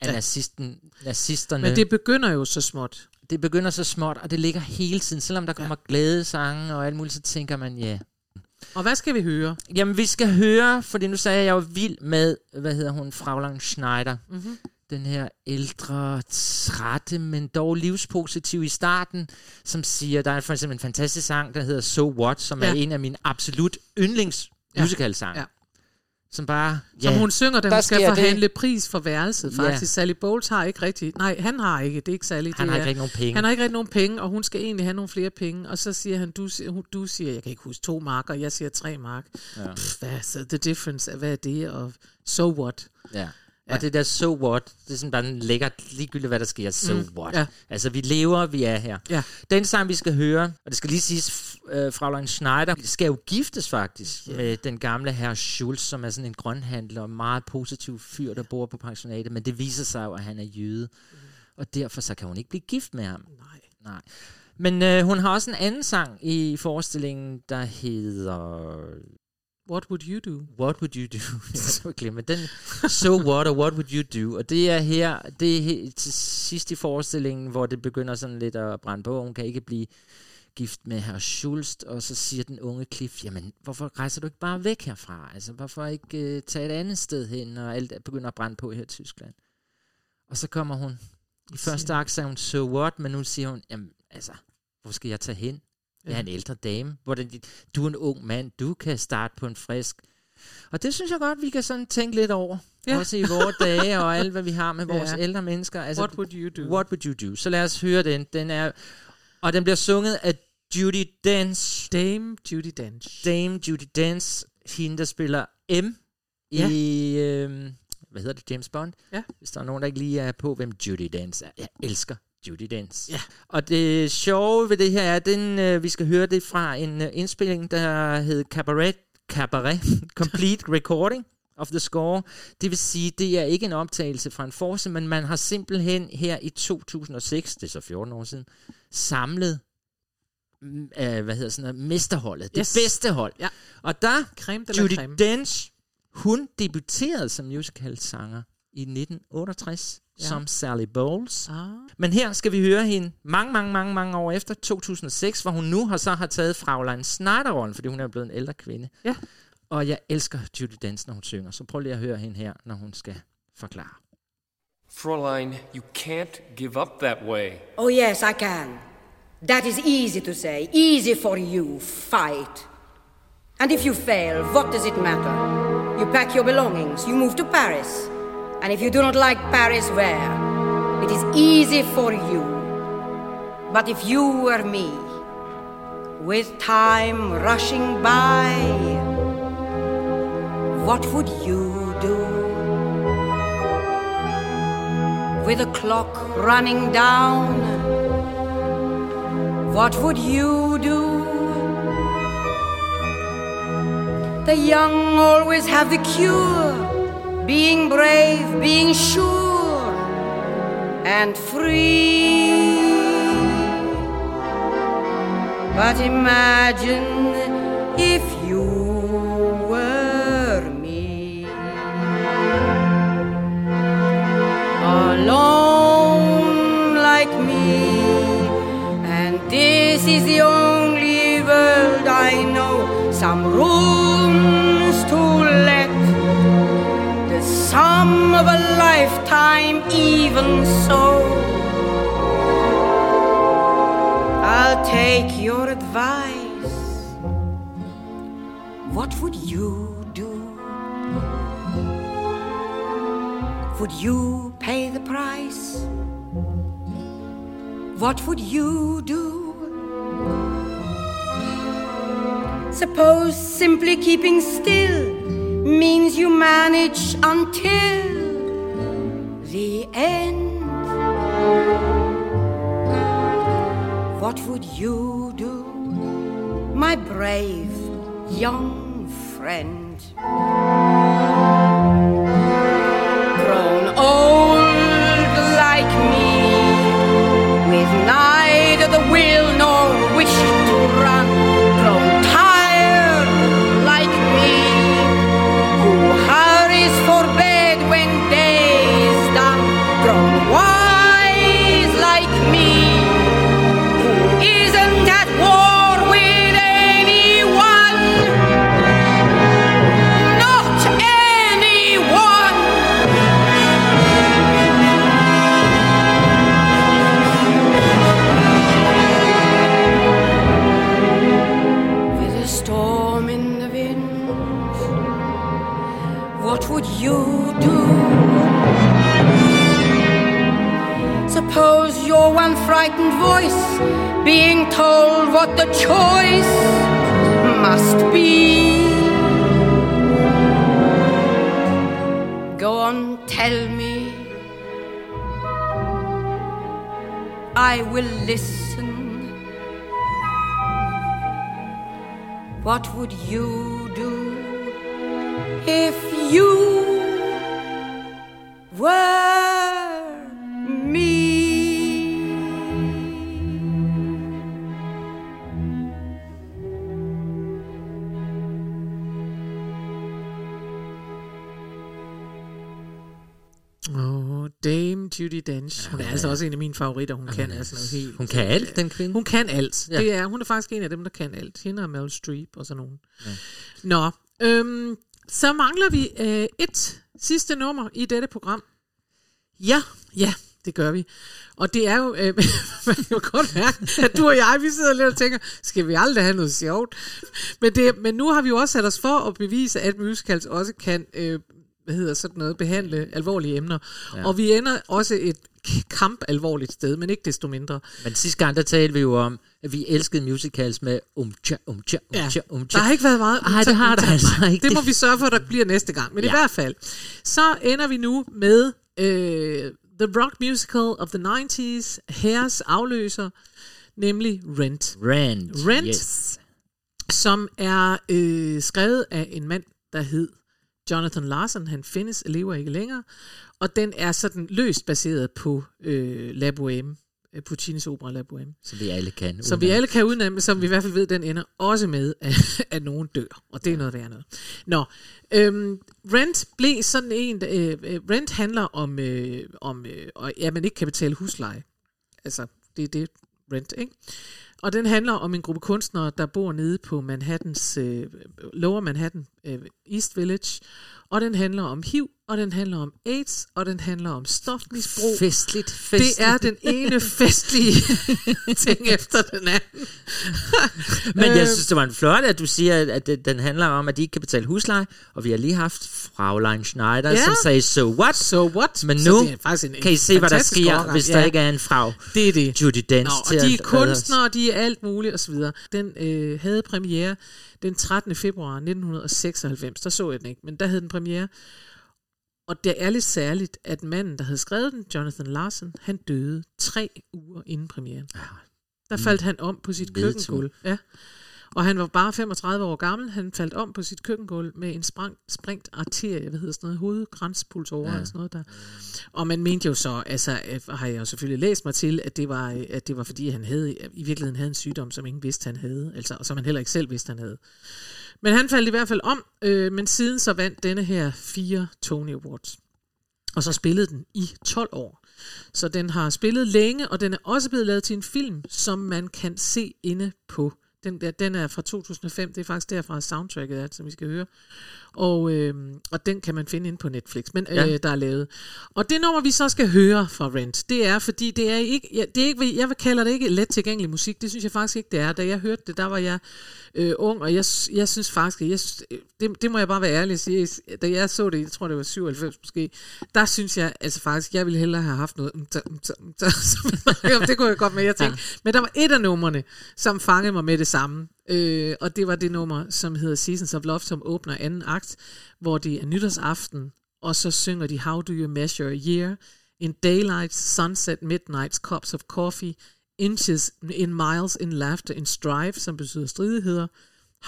at Ja. ja. nazisten, nazisterne... Men det begynder jo så småt. det begynder så småt, og det ligger hele tiden. Selvom der kommer ja. glædesange og alt muligt, så tænker man, ja. Og hvad skal vi høre? Jamen, vi skal høre, fordi nu sagde jeg, at jeg var vild med, hvad hedder hun, Fraulein Schneider. Mm-hmm. Den her ældre, trætte, men dog livspositiv i starten, som siger, der er for eksempel en fantastisk sang, der hedder So What, som ja. Er en af mine absolut yndlings musicalsange. Ja. Som bare, Som ja, hun synger, da hun skal sker det. forhandle pris for værelset, Ja. faktisk. Sally Bowles har ikke rigtig... Nej, han har ikke. Det er ikke Sally. han det har er, ikke rigtig nogen penge. Han har ikke rigtig nogen penge, og hun skal egentlig have nogle flere penge. Og så siger han, du, du siger, jeg kan ikke huske to mark, og jeg siger tre mark. Ja. Pff, hvad er så the difference? Hvad er det? Og so what? Ja. Og det der so what, det er sådan bare lækkert, ligegyldigt hvad der sker, so Mm, what. ja. Altså vi lever, vi er her. Ja. Den sang vi skal høre, og det skal lige siges, øh, Fraulein Schneider skal jo giftes faktisk yeah. med den gamle herr Schulz, som er sådan en grønhandler og meget positiv fyr, der bor på pensionatet, men det viser sig jo, at han er jøde. Og derfor så kan hun ikke blive gift med ham. Nej. Nej. Men øh, hun har også en anden sang i forestillingen, der hedder What would you do? What would you do? *laughs* så glemme den. So what og what would you do? Og det er her, det er he- til sidst i forestillingen, hvor det begynder sådan lidt at brænde på. Hun kan ikke blive gift med herr Schulst, og så siger den unge Cliff, jamen, hvorfor rejser du ikke bare væk herfra? Altså, hvorfor ikke øh, tage et andet sted hen, og alt begynder at brænde på her i Tyskland? Og så kommer hun. I første akt sagde hun, so what? Men nu siger hun, jamen, altså, hvor skal jeg tage hen? Jeg er en ældre dame. Hvordan, du er en ung mand. Du kan starte på en frisk. Og det synes jeg godt, vi kan sådan tænke lidt over. Ja. Også i vores dage og alt, hvad vi har med *laughs* vores Ja. ja. ældre mennesker. Altså, What would you do? What would you do? Så lad os høre den. den er, og den bliver sunget af Judy Dench. Dame Judy Dench. Dame Judy Dench. Hende, der spiller M Ja. i... Øh, hvad hedder det? James Bond? Ja. Hvis der er nogen, der ikke lige er på, hvem Judy Dench er. Jeg elsker Judy Dench. Ja. Og det sjove ved det her er, at den, øh, vi skal høre det fra en øh, indspilling, der hed Cabaret, Cabaret *laughs* Complete Recording of the Score. Det vil sige, det er ikke en optagelse fra en force, men man har simpelthen her i 2006, det er så 14 år siden, samlet mm, øh, hvad hedder sådan noget, mesterholdet, Yes. det bedste hold. Ja. Og der, Creme de la Judy creme. Dench, hun debuterede som musicalsanger i 1968 Ja. som Sally Bowles. Ah. Men her skal vi høre hende mange, mange, mange, mange år efter, 2006, hvor hun nu har så har taget Fraulein Schneider-rollen, fordi hun er blevet en ældre kvinde. Ja. Og jeg elsker Judy Dench, når hun synger, så prøv lige at høre hende her, når hun skal forklare. Fräulein, you can't give up that way. Oh, yes, I can. That is easy to say. Easy for you. Fight. And if you fail, what does it matter? You pack your belongings, you move to Paris. And if you do not like Paris, where? It is easy for you. But if you were me, with time rushing by, what would you do? With a clock running down, what would you do? The young always have the cure, being brave, being sure, and free. But imagine if you were me, alone like me, and this is the only world I know. Some rooms sum of a lifetime, even so. I'll take your advice. What would you do? Would you pay the price? What would you do? Suppose simply keeping still means you manage until the end. What would you do, my brave young friend? Being told what the choice must be. Go on, tell me. I will listen. What would you Judy Dench. Hun er altså også en af mine favoritter. Hun kan altså noget helt... Hun kan alt, den kvinde. Hun kan alt. Ja. Ja. Det er, hun er faktisk en af dem, der kan alt. Hende og Meryl Streep og sådan nogen. Ja. Nå, øhm, så mangler vi øh, et sidste nummer i dette program. Ja, ja, det gør vi. Og det er jo, øh, *laughs* man kan jo godt mærke, at du og jeg, vi sidder lidt og tænker, skal vi aldrig have noget sjovt? Men, det, men nu har vi jo også sat os for at bevise, at musicals også kan, øh, hvad hedder sådan noget, behandle alvorlige emner. Ja. Og vi ender også et kamp alvorligt sted, men ikke desto mindre. Men sidste gang, der talte vi jo om, at vi elskede musicals med umtja, umtja, umtja, Ja, umtja. der har ikke været meget. Nej, det har der altså ikke. Det må vi sørge for, at der bliver næste gang. Men. Ja. i hvert fald, så ender vi nu med øh, The Rock Musical of the 90s, Hairs afløser, nemlig Rent. Rent, Rent, yes. som er øh, skrevet af en mand, der hed Jonathan Larson. Han findes lever ikke længere. Og den er sådan løst baseret på øh, La Bohème, øh, Puccinis opera La Bohème. Som vi alle kan. Som vi alle kan udenad, men som vi i hvert fald ved, den ender også med, *laughs* at, at nogen dør. Og det er noget værd noget. Nå, øhm, Rent blev sådan en, øh, øh, Rent handler om, øh, om øh, og, ja, man ikke kan betale husleje. Altså, det er det, Rent, ikke? Og den handler om en gruppe kunstnere, der bor nede på Manhattans, øh, Lower Manhattan, øh, East Village. Og den handler om HIV, og den handler om AIDS, og den handler om stofmisbrug. Festligt, festligt. Det er den ene festlige *laughs* ting efter den anden. *laughs* Men jeg Øh, synes, det var en flot, at du siger, at- det- den handler om, at de ikke kan betale husleje, og vi har lige haft Fraulein Schneider, Ja. som sagde, so what? So what? Men nu er en- en kan I se, hvad der sker, overgang. hvis der Ja. ikke er en frag. Det er det. Judy Dench Nå, og de er kunstnere, de er alt muligt osv. Den øh, havde premiere den 13. februar 1996. Der så jeg den ikke, men der havde den premiere. Og det er lidt særligt, at manden, der havde skrevet den, Jonathan Larson, han døde tre uger inden premieren. Der faldt han om på sit køkkengulv. Ja. Og han var bare 35 år gammel. Han faldt om på sit køkkengulv med en sprang, sprængt arterie, hvad hedder sådan noget, hovedgrænspulsåre ja. eller sådan noget der. Og man mente jo så, altså har jeg jo selvfølgelig læst mig til, at det var, at det var fordi, han havde, i virkeligheden havde en sygdom, som ingen vidste, han havde. Altså, og som han heller ikke selv vidste, han havde. Men han faldt i hvert fald om, øh, men siden så vandt denne her fire Tony Awards. Og så spillede den i 12 år. Så den har spillet længe, og den er også blevet lavet til en film, som man kan se inde på. Den, der, den er fra 2005, det er faktisk derfra soundtracket er, som vi skal høre. Og, øh, og den kan man finde inde på Netflix, men øh, Ja. der er lavet. Og det nummer, vi så skal høre fra Rent, det er, fordi det er ikke, ja, det er ikke, jeg kalder det ikke let tilgængelig musik, det synes jeg faktisk ikke, det er. Da jeg hørte det, der var jeg øh, ung, og jeg, jeg synes faktisk, jeg synes, det, det må jeg bare være ærlig at sige, da jeg så det, jeg tror det var 97 måske, der synes jeg altså faktisk, jeg ville hellere have haft noget, um, ta, um, ta, um, ta, som- det kunne jeg godt med, jeg tænkte. Men der var et af numrene, som fangede mig med det samme. Øh, og det var det nummer, som hedder Seasons of Love, som åbner anden akt, hvor det er nytårsaften, og så synger de How Do You Measure a Year? In daylight, sunset, midnights, cups of coffee, inches, in miles, in laughter, in strife, som betyder stridigheder.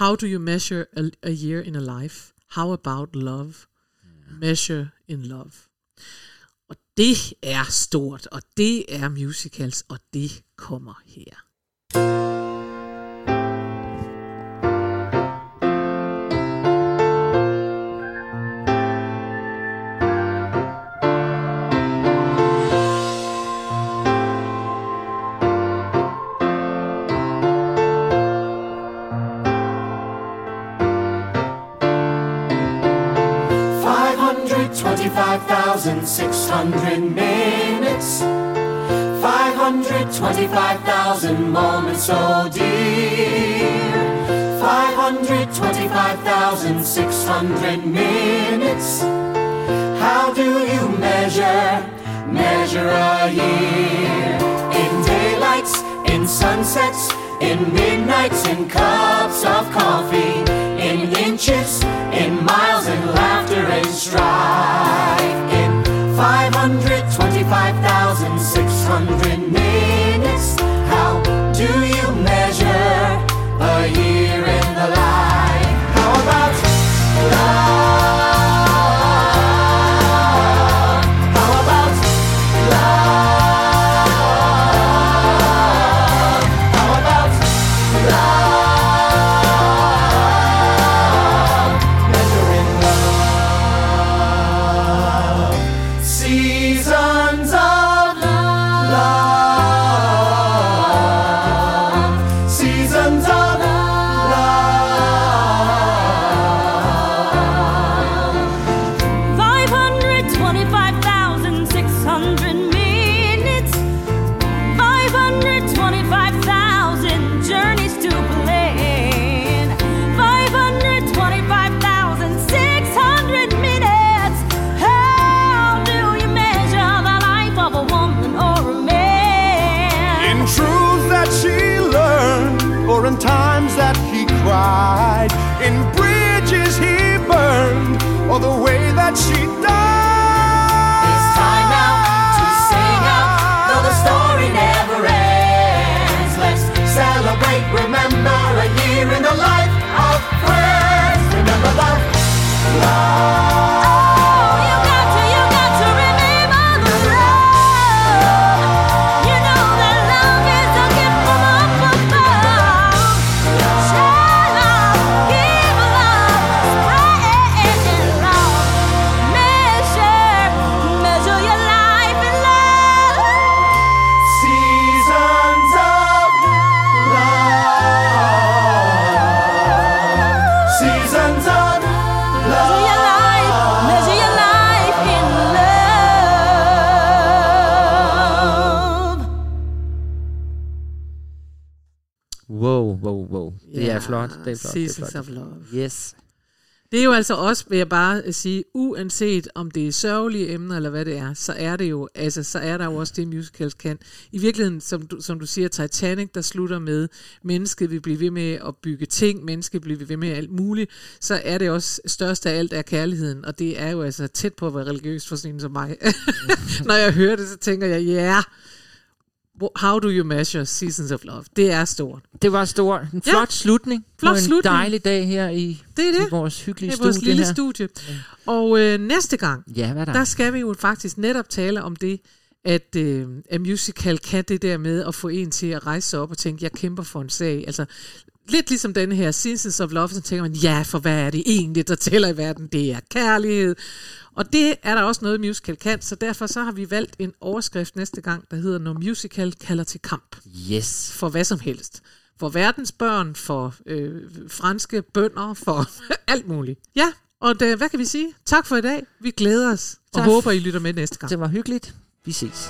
How do you measure a, a year in a life? How about love? Measure in love. Og det er stort, og det er musicals, og det kommer her. thank you 25,600 minutes. 525,000 moments oh dear. 525,600 minutes. How do you measure, measure a year? In daylights, in sunsets, in midnights, in cups of coffee in inches, in miles, in laughter and strife, in 525,600 minutes. Flot. Det er flot. det er flot. of Love. Yes. Det er jo altså også, vil jeg bare sige, uanset om det er sørgelige emner eller hvad det er, så er det jo, altså så er der jo også det, musicals kan. I virkeligheden, som du, som du siger, Titanic, der slutter med, mennesket vil blive ved med at bygge ting, mennesket vil blive ved med alt muligt, så er det også størst af alt er kærligheden, og det er jo altså tæt på at være religiøs for sådan en som mig. *laughs* Når jeg hører det, så tænker jeg, ja, yeah, how do you measure Seasons of Love? Det er stort. Det var stort. En flot Ja. slutning. Flot en slutning. dejlig dag her i, Det er det. i vores hyggelige Det er vores studie lille her. studie. Og øh, næste gang, Ja, hvad er der? der skal vi jo faktisk netop tale om det, at, øh, at musical kan det der med at få en til at rejse sig op og tænke, jeg kæmper for en sag. Altså, lidt ligesom denne her Seasons of Love, så tænker man, ja, for hvad er det egentlig, der tæller i verden? Det er kærlighed. Og det er der også noget, musical kan, så derfor så har vi valgt en overskrift næste gang, der hedder, når musical kalder til kamp. Yes. For hvad som helst. For verdens børn, for øh, franske bønder, for *laughs* alt muligt. Ja, og det, hvad kan vi sige? Tak for i dag. Vi glæder os og Tak. håber, I lytter med næste gang. Det var hyggeligt. Vi ses.